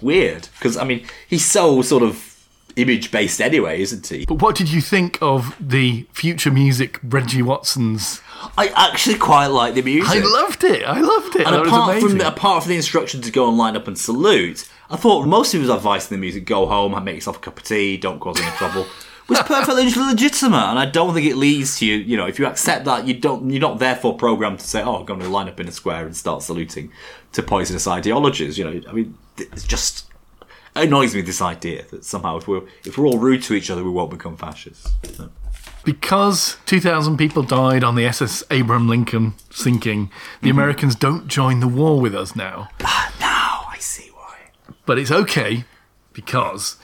weird because I mean he's so sort of image based anyway, isn't he? But what did you think of the future music Reggie Watson's? I actually quite like the music. I loved it. I loved it. And That apart from the, apart from the instruction to go and line up and salute, I thought most of his advice in the music: go home, make yourself a cup of tea, don't cause any trouble. Was perfectly legitimate, and I don't think it leads to you. You know, if you accept that, you don't. You're not therefore programmed to say, "Oh, I'm going to line up in a square and start saluting to poisonous ideologies." You know, I mean, it's just it annoys me this idea that somehow if we're if we're all rude to each other, we won't become fascists. So- because 2,000 people died on the SS Abraham Lincoln sinking, the Mm-hmm. Americans don't join the war with us now. Now I see why. But it's okay because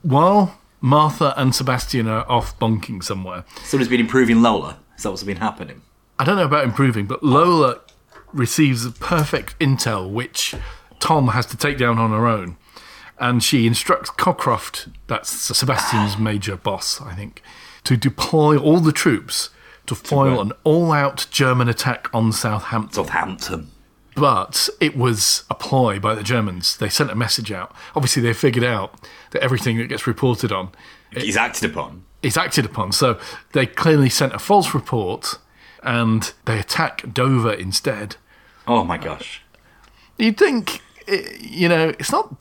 while Martha and Sebastian are off bunking somewhere, Someone's been improving Lola. Is that what's been happening? I don't know about improving, but Lola receives the perfect intel which Tom has to take down on her own. And she instructs Cockcroft, that's Sebastian's major boss, I think, to deploy all the troops to foil an all out German attack on Southampton. Southampton. But it was a ploy by the Germans. They sent a message out. Obviously, they figured out that everything that gets reported on He's acted upon. is acted upon. So they clearly sent a false report and they attack Dover instead. Oh my gosh. You'd think, eh, you know, it's not.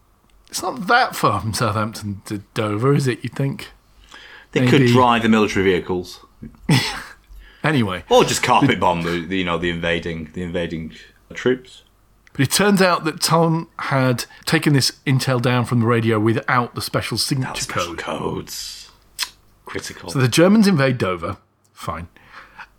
It's not that far from Southampton to Dover, is it? You'd think. They could drive the military vehicles, Anyway, or just carpet bomb the, the you know the invading the invading troops. but it turns out that Tom had taken this intel down from the radio without the special signature Special code. codes, critical. So the Germans invade Dover, fine,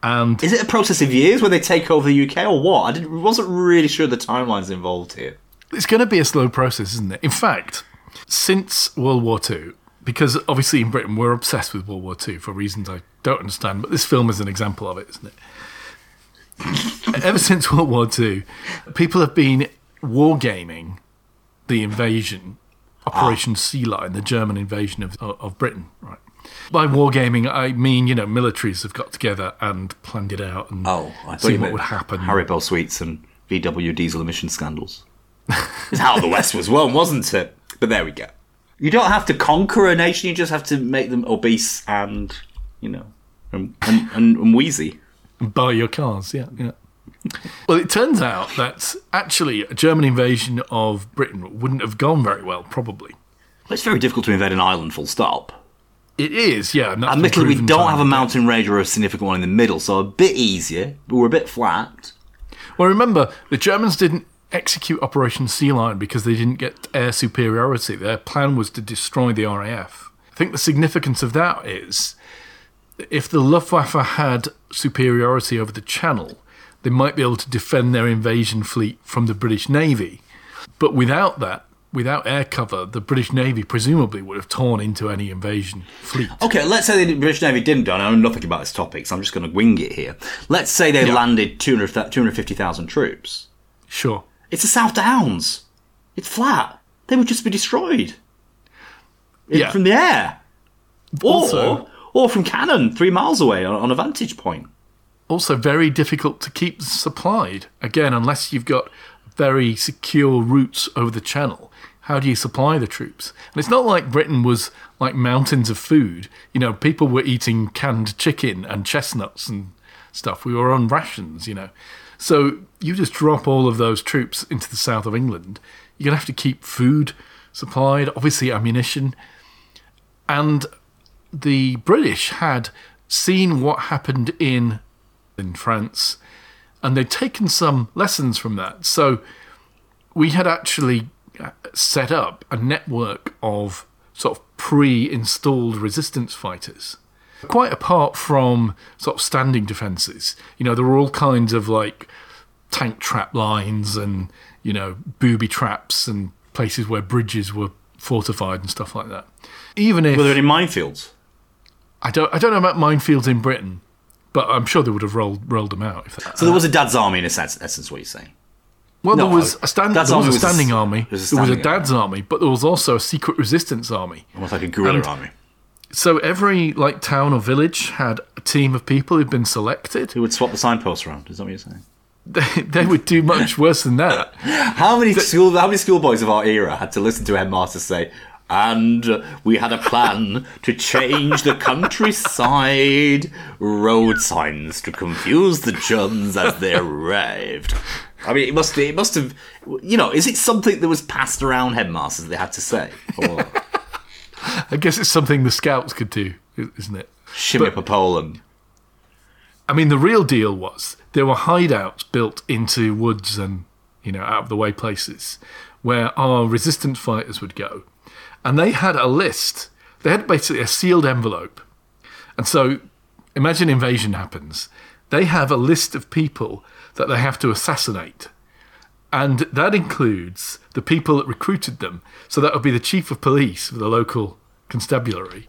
and Is it a process of years where they take over the UK or what? I didn't, wasn't really sure the timelines involved here. it's going to be a slow process, isn't it? In fact, since World War II, because obviously in Britain we're obsessed with World War II for reasons I don't understand, but this film is an example of it, isn't it? Ever since World War II, people have been wargaming the invasion, Operation ah. Sea Lion, the German invasion of, of, Britain, right? By wargaming, I mean, you know, militaries have got together and planned it out and Oh, I seen what would happen. Haribo sweets and VW diesel emission scandals. it's how the West was won, wasn't it? But there we go. You don't have to conquer a nation; you just have to make them obese and, you know, and, and, and, and wheezy. Buy your cars. Yeah, yeah. well, it turns out that actually a German invasion of Britain wouldn't have gone very well. Probably Well, it's very difficult to invade an island, full stop. it is. Yeah, and Admittedly, we don't have a mountain range or a significant one in the middle, so a bit easier, but we're a bit flat. Well, remember the Germans didn't execute Operation Sea Lion because they didn't get air superiority. Their plan was to destroy the RAF. I think the significance of that is if the Luftwaffe had superiority over the Channel, they might be able to defend their invasion fleet from the British Navy. But without that, without air cover, the British Navy presumably would have torn into any invasion fleet. Okay, let's say the British Navy didn't do it. I know nothing about this topic, so I'm just going to wing it here. Let's say they Yeah. landed 200, 250,000 troops. Sure. It's the South Downs. It's flat. They would just be destroyed. Yeah. From the air. Also- or from cannon, three miles away on, on a vantage point. Also, very difficult to keep supplied. Again, unless you've got very secure routes over the channel, how do you supply the troops? And it's not like Britain was like mountains of food. You know, people were eating canned chicken and chestnuts and stuff. We were on rations, you know. So you just drop all of those troops into the south of England. You're going to have to keep food supplied, obviously, ammunition. And the British had seen what happened in in France, and they'd taken some lessons from that. So we had actually uh, set up a network of sort of pre-installed resistance fighters. Quite apart from sort of standing defences, you know, there were all kinds of like tank trap lines and you know booby traps and places where bridges were fortified and stuff like that. Even if Were there any minefields? I don't I don't know about minefields in Britain, But I'm sure they would have rolled rolled them out. If they, So there was a dad's army in a sense, essence, what you're saying. well, no, there was a, stand, there was a standing army. was a there was a dad's army, but there was also a secret resistance army. Almost like a guerrilla And- army. So every like town or village had a team of people who'd been selected. Who would swap the signposts around? Is that what you're saying? They, they would do much worse than that. How many school? How many schoolboys of our era had to listen to headmaster say? And we had a plan to change the countryside road signs to confuse the Germans as they arrived. I mean, it must it must have, you know, is it something that was passed around headmasters they had to say? Or I guess it's something the scouts could do, isn't it? shimmy But- up a pole and I mean, the real deal was there were hideouts built into woods and you know out of the way places where our resistance fighters would go, and they had a list. They had basically a sealed envelope, and so imagine invasion happens. They have a list of people that they have to assassinate, and that includes the people that recruited them. So that would be the chief of police for the local constabulary,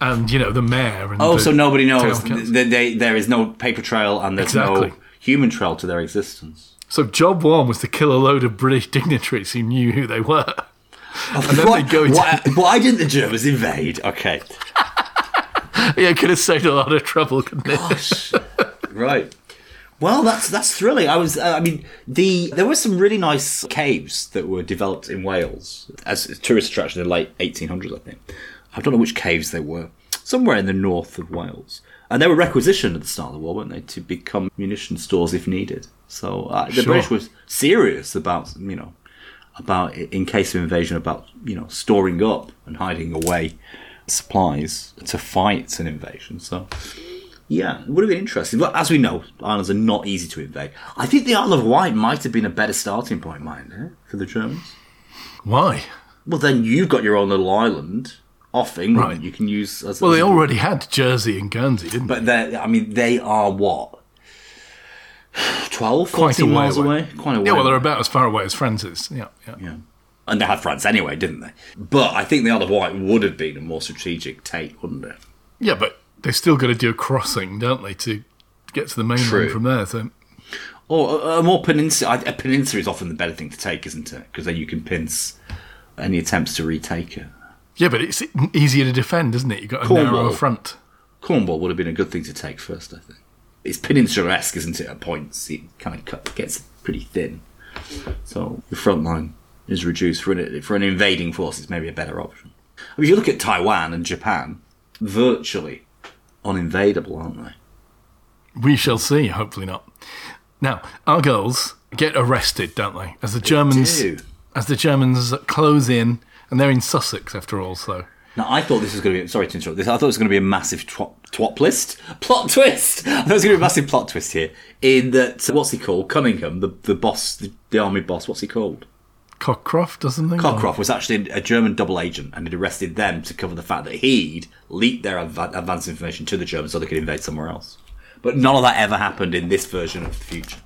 and you know the mayor. And Oh, so nobody knows. That they, there is no paper trail and there's Exactly. no human trail to their existence. So job one was to kill a load of British dignitaries who knew who they were. And then why, they go into why, why didn't the Germans invade? Okay. yeah, it could have saved a lot of trouble, couldn't it? Right. Well, that's that's thrilling. I was, uh, I mean, the there were some really nice caves that were developed in Wales as a tourist attraction in the late 1800s, I think. I don't know which caves they were. Somewhere in the north of Wales, and they were requisitioned at the start of the war, weren't they, to become munition stores if needed. So uh, the Sure. British was serious about, you know, about in case of invasion, about you know storing up and hiding away supplies to fight an invasion. So yeah, it would have been interesting. But as we know, islands are not easy to invade. I think the Isle of Wight might have been a better starting point, mind eh, for the Germans. Why? Well, then you've got your own little island off England. Right. You can use. As, Well, as they already had Jersey and Guernsey, didn't they But they, I mean, they are what 12, Quite a 14 miles away. away. Quite a way. Yeah, well, they're about as far away as France is. Yeah, yeah. Yeah. And they had France anyway, didn't they? But I think the Isle of Wight would have been a more strategic take, wouldn't it? Yeah, but they still got to do a crossing, don't they, to get to the mainland from there. So Or a, a more peninsula. A peninsula is often the better thing to take, isn't it? Because then you can pince any attempts to retake it. yeah, but it's easier to defend, isn't it? You've got a Cornwall. narrower front. Cornwall would have been a good thing to take first, I think. It's peninsula-esque, isn't it? At points, it kind of cut, gets pretty thin. So the front line is reduced for an, for an invading force. It's maybe a better option. I mean, if you look at Taiwan and Japan, virtually uninvadable, aren't they? We shall see. Hopefully not. Now, our girls get arrested, don't they? As the Germans, do. as the Germans close in, and they're in Sussex after all. So Now, I thought this was going to be. Sorry to interrupt this. I thought it was going to be a massive twat, twat twist. Plot twist! I thought it was going to be a massive plot twist here. In that, what's he called? Cunningham, the, the boss, the, the army boss, what's he called? Cockcroft or something. Cockcroft was actually a German double agent and had arrested them to cover the fact that he'd leaked their adva- advanced information to the Germans so they could invade somewhere else. But none of that ever happened in this version of the future.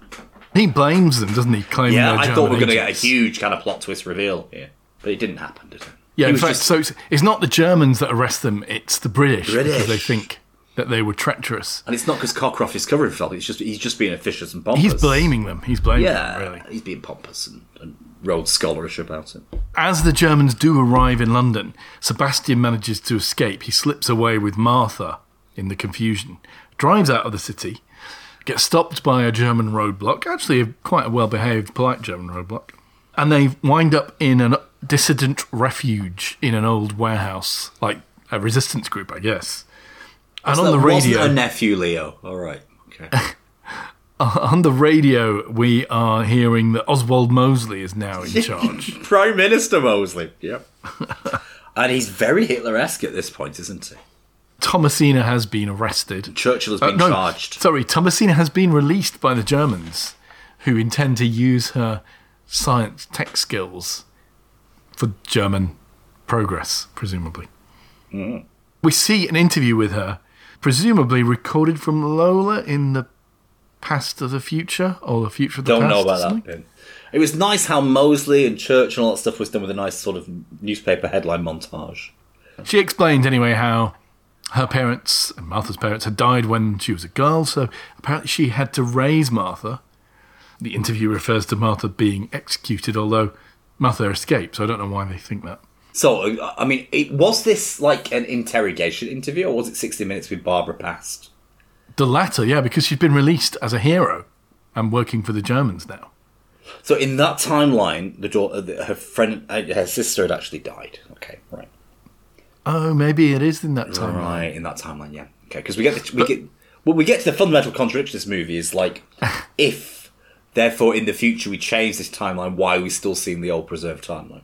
He blames them, doesn't he? Claiming Yeah, I thought we were going to get a huge kind of plot twist reveal here, but it didn't happen, did it? Yeah, He in fact, just- so it's, it's not the Germans that arrest them; it's the British, because British. they think that they were treacherous. and it's not because Cockcroft is covering himself. It's just he's just being officious and pompous. He's blaming them. He's blaming Yeah, them, really. he's being pompous and, and Rhodes scholarish about it. As the Germans do arrive in London, Sebastian manages to escape. He slips away with Martha in the confusion, drives out of the city, gets stopped by a German roadblock, actually a, quite a well behaved, polite German roadblock, and they wind up in a dissident refuge in an old warehouse, like a resistance group, I guess. And on the radio, a nephew, Leo. All right, okay. on the radio, we are hearing that Oswald Mosley is now in charge. Prime Minister Mosley. Yep. and he's very Hitler-esque at this point, isn't he? Thomasina has been arrested. Churchill has Uh, been no, charged. Sorry, Thomasina has been released by the Germans, who intend to use her science tech skills for German progress, presumably. Mm. We see an interview with her, presumably recorded from Lola in the past of the future, or the future of the past. Don't know about that. It was nice how Mosley and Church and all that stuff was done with a nice sort of newspaper headline montage. She explained anyway how her parents, Martha's parents, had died when she was a girl, so apparently she had to raise Martha. The interview refers to Martha being executed, although Martha escaped, so I don't know why they think that. So, uh, I mean, it, was this like an interrogation interview, or was it 60 Minutes with Barbara Past? The latter, yeah, because she's been released as a hero and working for the Germans now. So, in that timeline, the daughter, her friend, uh, her sister had actually died. Okay, right. Oh, maybe it is in that timeline. Right, in that timeline, yeah. Okay, because we get the, we get well, we get to the fundamental contradiction this movie is like if therefore in the future we change this timeline, why are we still seeing the old preserved timeline?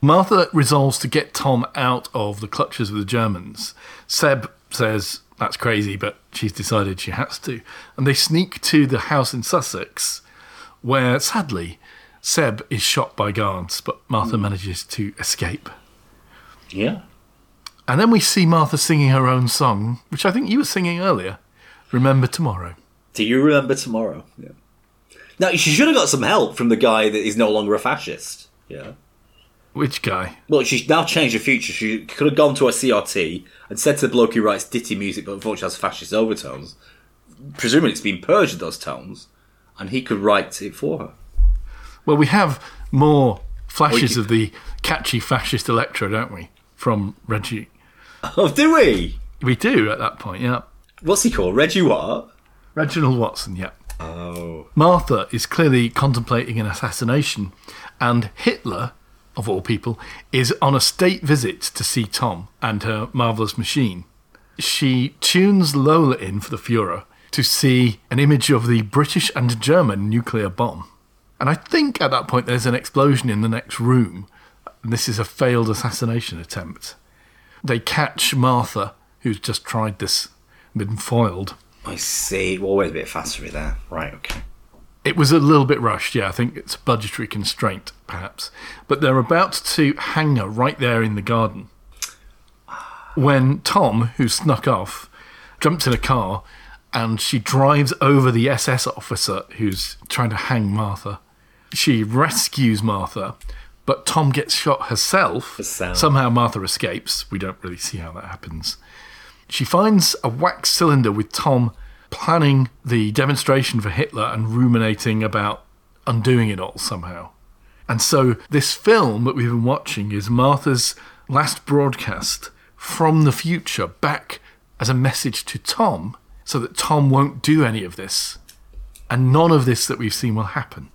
Martha resolves to get Tom out of the clutches of the Germans. Seb says that's crazy, but she's decided she has to. And they sneak to the house in Sussex, where sadly, Seb is shot by guards, but Martha hmm. manages to escape. Yeah. And then we see Martha singing her own song, which I think you were singing earlier. Remember tomorrow. Do you remember tomorrow? Yeah. Now she should have got some help from the guy that is no longer a fascist. Yeah. Which guy? Well, she's now changed her future. She could have gone to a CRT and said to the bloke who writes ditty music, but unfortunately has fascist overtones. Presumably, it's been purged of those tones, and he could write it for her. Well, we have more flashes Well, you- of the catchy fascist electro, don't we? From Reggie. Oh, do we? We do at that point, yeah. What's he called? Reggie what? Reginald Watson, yeah. Oh. Martha is clearly contemplating an assassination, and Hitler, of all people, is on a state visit to see Tom and her marvellous machine. She tunes Lola in for the Fuhrer to see an image of the British and German nuclear bomb. And I think at that point there's an explosion in the next room. And this is a failed assassination attempt. They catch Martha, who's just tried this, been foiled. I see. Well, wait a bit faster there. Right, okay. It was a little bit rushed, yeah. I think it's a budgetary constraint, perhaps. But they're about to hang her right there in the garden. When Tom, who snuck off, jumps in a car and she drives over the SS officer who's trying to hang Martha. She rescues Martha, but Tom gets shot herself. Herself. Somehow Martha escapes. We don't really see how that happens. She finds a wax cylinder with Tom planning the demonstration for Hitler and ruminating about undoing it all somehow. And so this film that we've been watching is Martha's last broadcast from the future back as a message to Tom so that Tom won't do any of this. And none of this that we've seen will happen.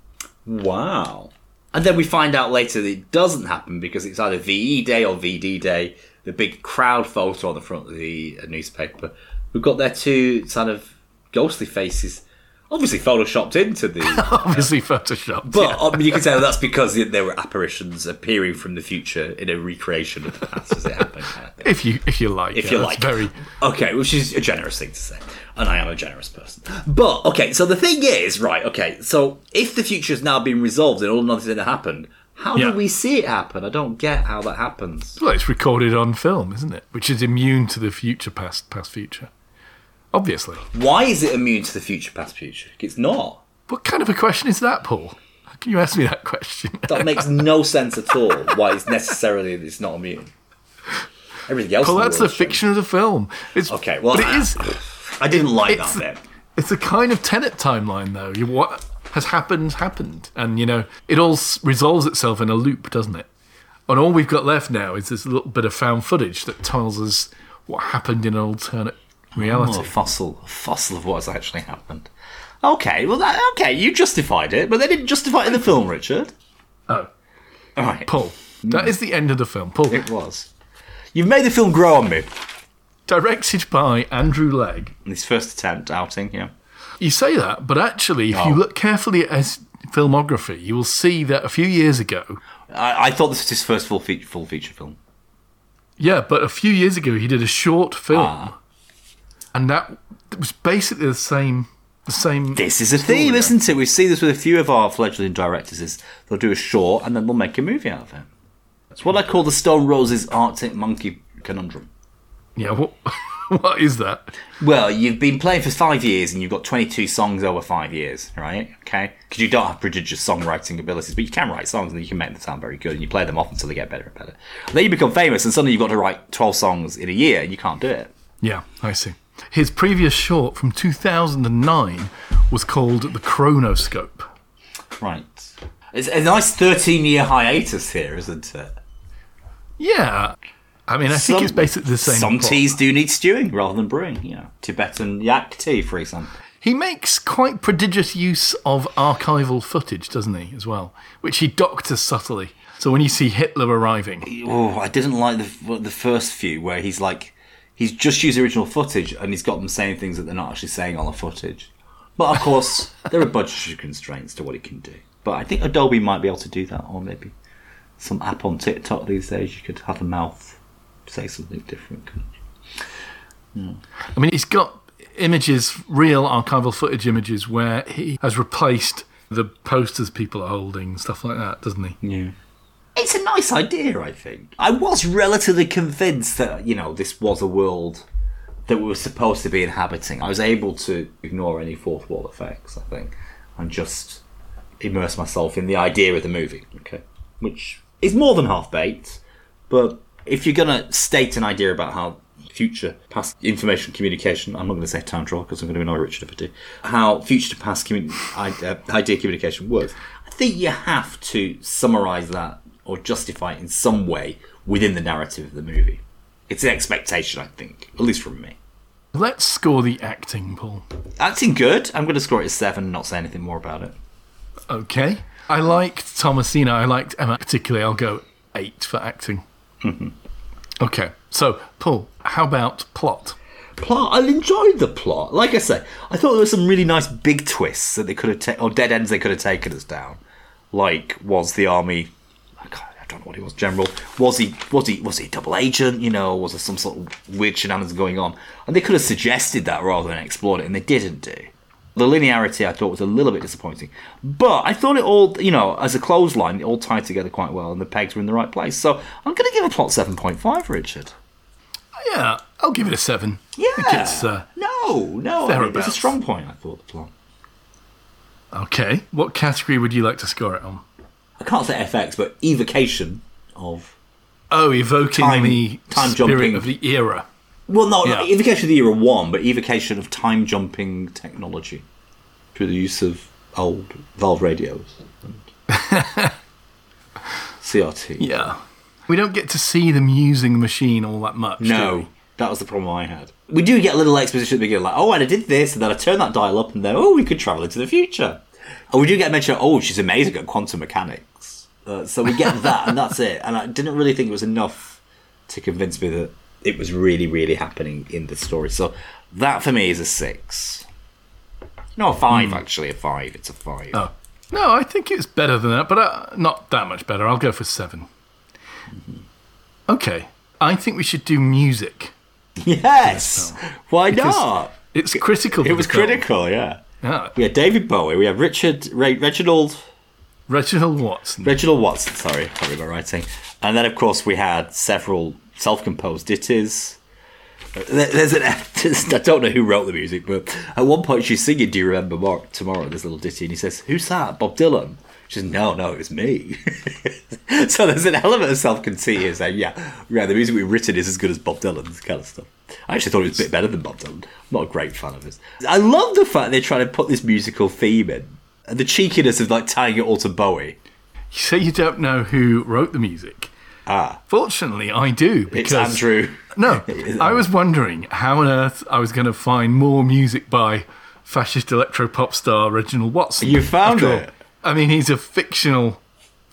Wow. And then we find out later that it doesn't happen because it's either VE Day or VD Day, the big crowd photo on the front of the uh, newspaper. We've got their two kind of ghostly faces, obviously photoshopped into the. Obviously photoshopped. But yeah. um, you can tell that's because there were apparitions appearing from the future in a recreation of the past as it happened. if you if you like, if yeah, you like. very Okay, which is a generous thing to say. And I am a generous person. But, okay, so the thing is, right, okay, so if the future has now been resolved and all nothing happened, how Yeah. do we see it happen? I don't get how that happens. well, it's recorded on film, isn't it? Which is immune to the future, past, past, future. Obviously. Why is it immune to the future, past, future? It's not. What kind of a question is that, Paul? How can you ask me that question? That makes no sense at all. Why it's necessarily it's not immune. Everything else. well, the that's the fiction of the film. It's, Okay, well, but it is. I didn't like that bit. It's a kind of Tenet timeline, though. You, what has happened, happened. And, you know, it all s- resolves itself in a loop, doesn't it? And all we've got left now is this little bit of found footage that tells us what happened in an alternate oh, reality. Oh, a fossil, a fossil of what has actually happened. Okay, well, that, okay, you justified it, but they didn't justify it in the film, Richard. Oh, All right, Paul. That is the end of the film. Paul, it was. You've made the film grow on me. directed by Andrew Legg. His first attempt outing, yeah. You say that, but actually, if you Oh. look carefully at his filmography, you will see that a few years ago, I, I thought this was his first full feature, full feature film. yeah, but a few years ago, he did a short film, Ah. and that was basically the same. The same. This is a theme, isn't it? We see this with a few of our fledgling directors. Is they'll do a short and then they'll make a movie out of it. It's what I call the Stone Roses Arctic Monkey conundrum. Yeah, what, what is that? Well, you've been playing for five years and you've got 22 songs over five years, right? Okay? Because you don't have prodigious songwriting abilities, but you can write songs and you can make them sound very good and you play them off until they get better and better. And then you become famous and suddenly you've got to write 12 songs in a year and you can't do it. Yeah, I see. His previous short from 2009 was called The Chronoscope. Right. It's a nice 13 year hiatus here, isn't it? Yeah. I mean, I think it's basically the same. Some plot. teas do need stewing rather than brewing. You know, Tibetan yak tea, for example. He makes quite prodigious use of archival footage, doesn't he, as well? Which he doctors subtly. So when you see Hitler arriving, Oh, I didn't like the the first few where he's like, he's just used original footage and he's got them saying things that they're not actually saying on the footage. But of course, there are budgetary constraints to what he can do. But I think Adobe might be able to do that, or maybe some app on TikTok these days. You could have a mouth say something different. couldn't? I mean, he's got images, real archival footage images, where he has replaced the posters people are holding, stuff like that, doesn't he? Yeah. It's a nice idea, I think. I was relatively convinced that, you know, this was a world that we were supposed to be inhabiting. I was able to ignore any fourth wall effects, I think, and just immerse myself in the idea of the movie, okay? Which is more than half baked, but if you're going to state an idea about how future past information communication, I'm not going to say time travel because I'm going to annoy Richard if I do, how future to past commun- uh, idea communication works, I think you have to summarise that or justify it in some way within the narrative of the movie. It's an expectation, I think, at least from me. Let's score the acting, Paul. Acting good. I'm going to score it as seven, not say anything more about it. Okay. I liked Thomasina. I liked Emma particularly. I'll go eight for acting. okay. So, Paul, how about plot? plot. I enjoyed the plot. Like I say, I thought there were some really nice big twists that they could have taken, or dead ends they could have taken us down. Like, was the army? I, I don't know what he was. General? Was he? Was he? Was he double agent? You know? Was there some sort of weird shenanigans going on? And they could have suggested that rather than explored it, and they didn't do. The linearity I thought was a little bit disappointing, but I thought it all, you know, as a clothesline, it all tied together quite well, and the pegs were in the right place. So I'm going to give a plot seven point five, Richard. Yeah, I'll give it a seven. Yeah. It's, uh, no, no. I mean, it's a strong point. I thought the plot. okay. What category would you like to score it on? I can't say FX, but evocation of. Oh, evoking Time- the time spirit jumping. of the era. Well, no, Yeah. not evocation of the era one, but evocation of time jumping technology through the use of old valve radios and CRT. Yeah. We don't get to see them using the machine all that much. No, that was the problem I had. We do get a little exposition at the beginning, like, oh, and I did this, and then I turned that dial up, and then, oh, we could travel into the future. And we do get mentioned, oh, she's amazing at quantum mechanics. Uh, so we get that, and that's it. And I didn't really think it was enough to convince me that it was really, really happening in the story. So that for me is a six. No, a five, actually, a five. It's a five. Oh. No, I think it's better than that, but uh, not that much better. I'll go for 7 Okay. I think we should do music. Yes! Why not? It's critical. It was critical, yeah. Yeah. We had David Bowie, we have Richard, Re- Reginald. Reginald Watson. Reginald Watson, sorry, read my writing. And then, of course, we had several self-composed ditties. There's an I don't know who wrote the music, but at one point she's singing "Do You Remember Mar- Tomorrow?" This little ditty, and he says, "Who's that? Bob Dylan?" She says, "No, no, it was me." so there's an element of self-conceit here, saying, "Yeah, yeah, the music we've written is as good as Bob Dylan's kind of stuff." I actually thought it was a bit better than Bob Dylan. I'm not a great fan of his. I love the fact they're trying to put this musical theme in, and the cheekiness of like tying it all to Bowie. You say you don't know who wrote the music. Ah, Fortunately, I do. it's Because Andrew. No, I was wondering how on earth I was going to find more music by fascist electro pop star Reginald Watson. You found After all, it? I mean, he's a fictional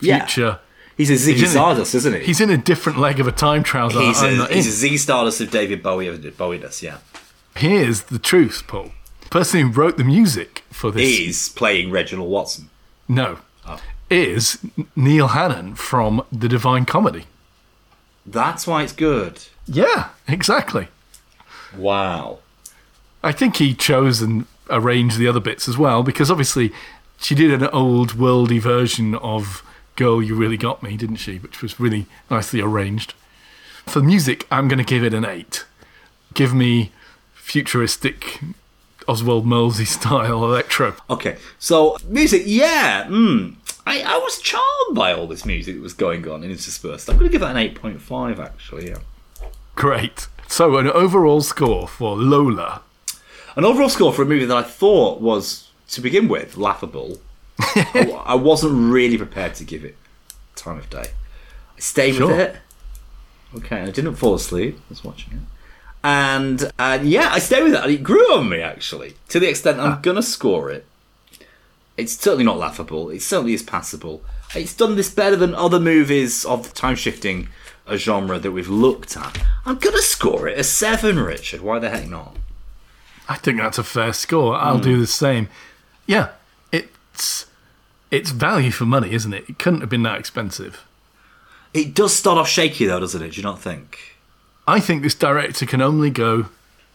Yeah. future. He's a Ziggy He's in a- Stardust, isn't he? He's in a different leg of a time travel. He's I'm a, he's in. a Ziggy Stardust of David Bowie of Bowie-ness, yeah. Here's the truth, Paul. The person who wrote the music for this He's playing Reginald Watson. no. Is Neil Hannon from The Divine Comedy. That's why it's good. Yeah, exactly. Wow. I think he chose and arranged the other bits as well because obviously she did an old worldy version of Girl You Really Got Me, didn't she? Which was really nicely arranged. For music, I'm going to give it an 8. Give me futuristic Oswald Mosley style electro. Okay, so music, yeah. Mm, I, I was charmed by all this music that was going on in Interspersed. I'm going to give that an 8.5, actually, yeah. Great. So, an overall score for Lola. An overall score for a movie that I thought was, to begin with, laughable. I, I wasn't really prepared to give it time of day. I stayed Sure. with it. Okay, I didn't fall asleep. I was watching it. And and yeah, I stayed with it, and it grew on me actually to the extent I'm ah. gonna score it. It's certainly not laughable. It certainly is passable. It's done this better than other movies of the time shifting a genre that we've looked at. I'm gonna score it a seven, Richard. Why the heck not? I think that's a fair score. I'll do hmm. the same. Yeah, it's it's value for money, isn't it? It couldn't have been that expensive. It does start off shaky though, doesn't it? Do you not think? I think this director can only go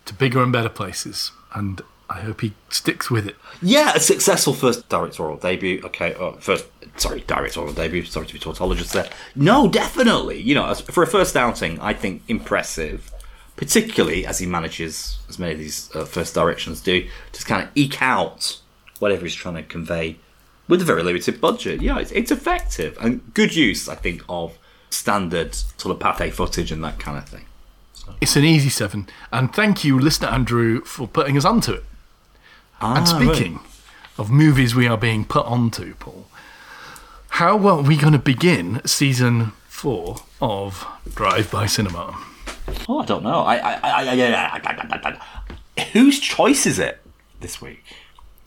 to bigger and better places, and I hope he sticks with it. Yeah, a successful first directorial debut. Okay, uh, first, sorry, directorial debut. Sorry to be tautologist there. No, definitely. You know, for a first outing, I think impressive. Particularly as he manages, as many of these uh, first directions do, to kind of eke out whatever he's trying to convey with a very limited budget. Yeah, it's, it's effective and good use, I think, of standard sort of Pathé footage and that kind of thing. It's an easy seven, and thank you, listener Andrew, for putting us onto it. And ah, speaking of movies we are being put onto, Paul, how are we going to begin season four of Drive By Cinema? Oh, I don't know. I, I, I, I, I, I, I, whose choice is it this week?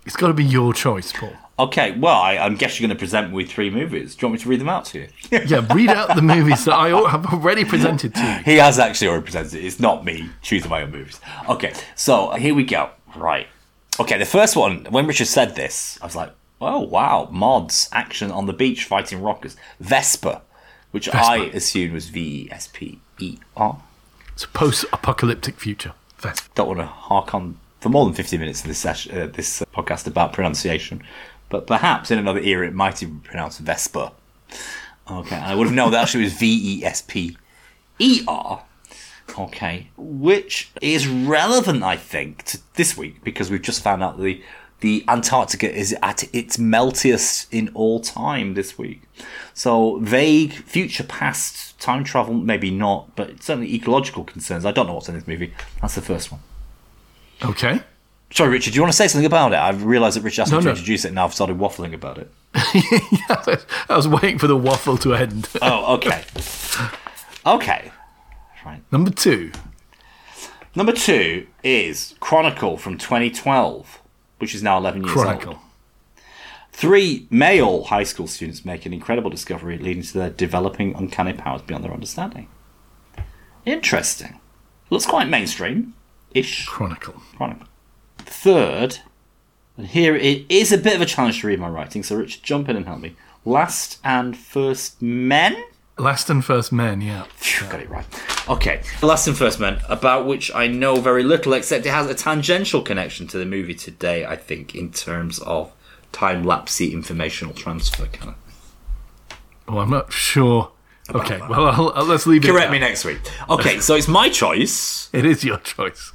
It's got to be your choice, Paul. Okay, well, I, I guess you're going to present me with three movies. Do you want me to read them out to you? Yeah, read out the movies that I have already presented to you. he has actually already presented it. It's not me choosing my own movies. Okay, so here we go. Right. Okay, the first one, when Richard said this, I was like, oh, wow, mods, action on the beach fighting rockers. Vesper, which I assumed was V E S P E R. It's a post-apocalyptic future. Vesper. don't want to hark on for more than 50 minutes in this session, uh, this uh, podcast about pronunciation, but perhaps in another era it might be pronounced Vesper. Okay, I would have known that actually was V E S P E R. Okay, which is relevant, I think, to this week because we've just found out the the Antarctica is at its meltiest in all time this week. So vague future past time travel, maybe not, but certainly ecological concerns. I don't know what's in this movie. That's the first one. Okay. Sorry, Richard, do you want to say something about it? I've realised that Richard asked No, me to no. introduce it and now I've started waffling about it. I was waiting for the waffle to end. Oh, okay. okay. Number two. Number two is Chronicle from 2012, which is now 11 years Chronicle. old. Three male high school students make an incredible discovery leading to their developing uncanny powers beyond their understanding. Interesting. Looks quite mainstream ish. Chronicle. Chronicle. Third, and here it is a bit of a challenge to read my writing, so Richard, jump in and help me. Last and First Men? Last and First Men, yeah. Phew, got it right. Okay, Last and First Men, about which I know very little, except it has a tangential connection to the movie today, I think, in terms of time lapsey informational transfer kind of. Oh, I'm not sure. Okay, well, I'll, I'll- let's leave it. Correct me next week. Okay, so it's my choice. It is your choice.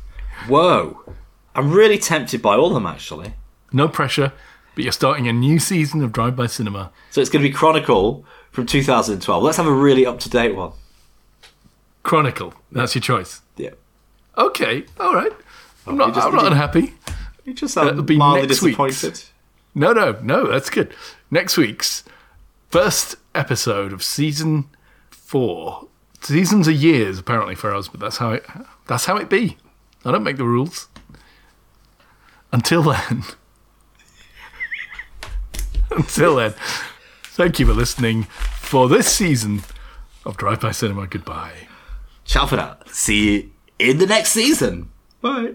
Whoa. I'm really tempted by all of them, actually. No pressure, but you're starting a new season of Drive By Cinema. So it's going to be Chronicle from 2012. Let's have a really up to date one. Chronicle. That's your choice. Yeah. Okay, all right. I'm oh, not, just- I'm not you- unhappy. You just That'll sound be mildly next week's. disappointed. No, no, no, that's good. Next week's first episode of season four. Seasons are years, apparently, for us, but that's how it that's how it be. I don't make the rules. Until then. Until then. Thank you for listening for this season of Drive By Cinema. Goodbye. Ciao for now. See you in the next season. Bye.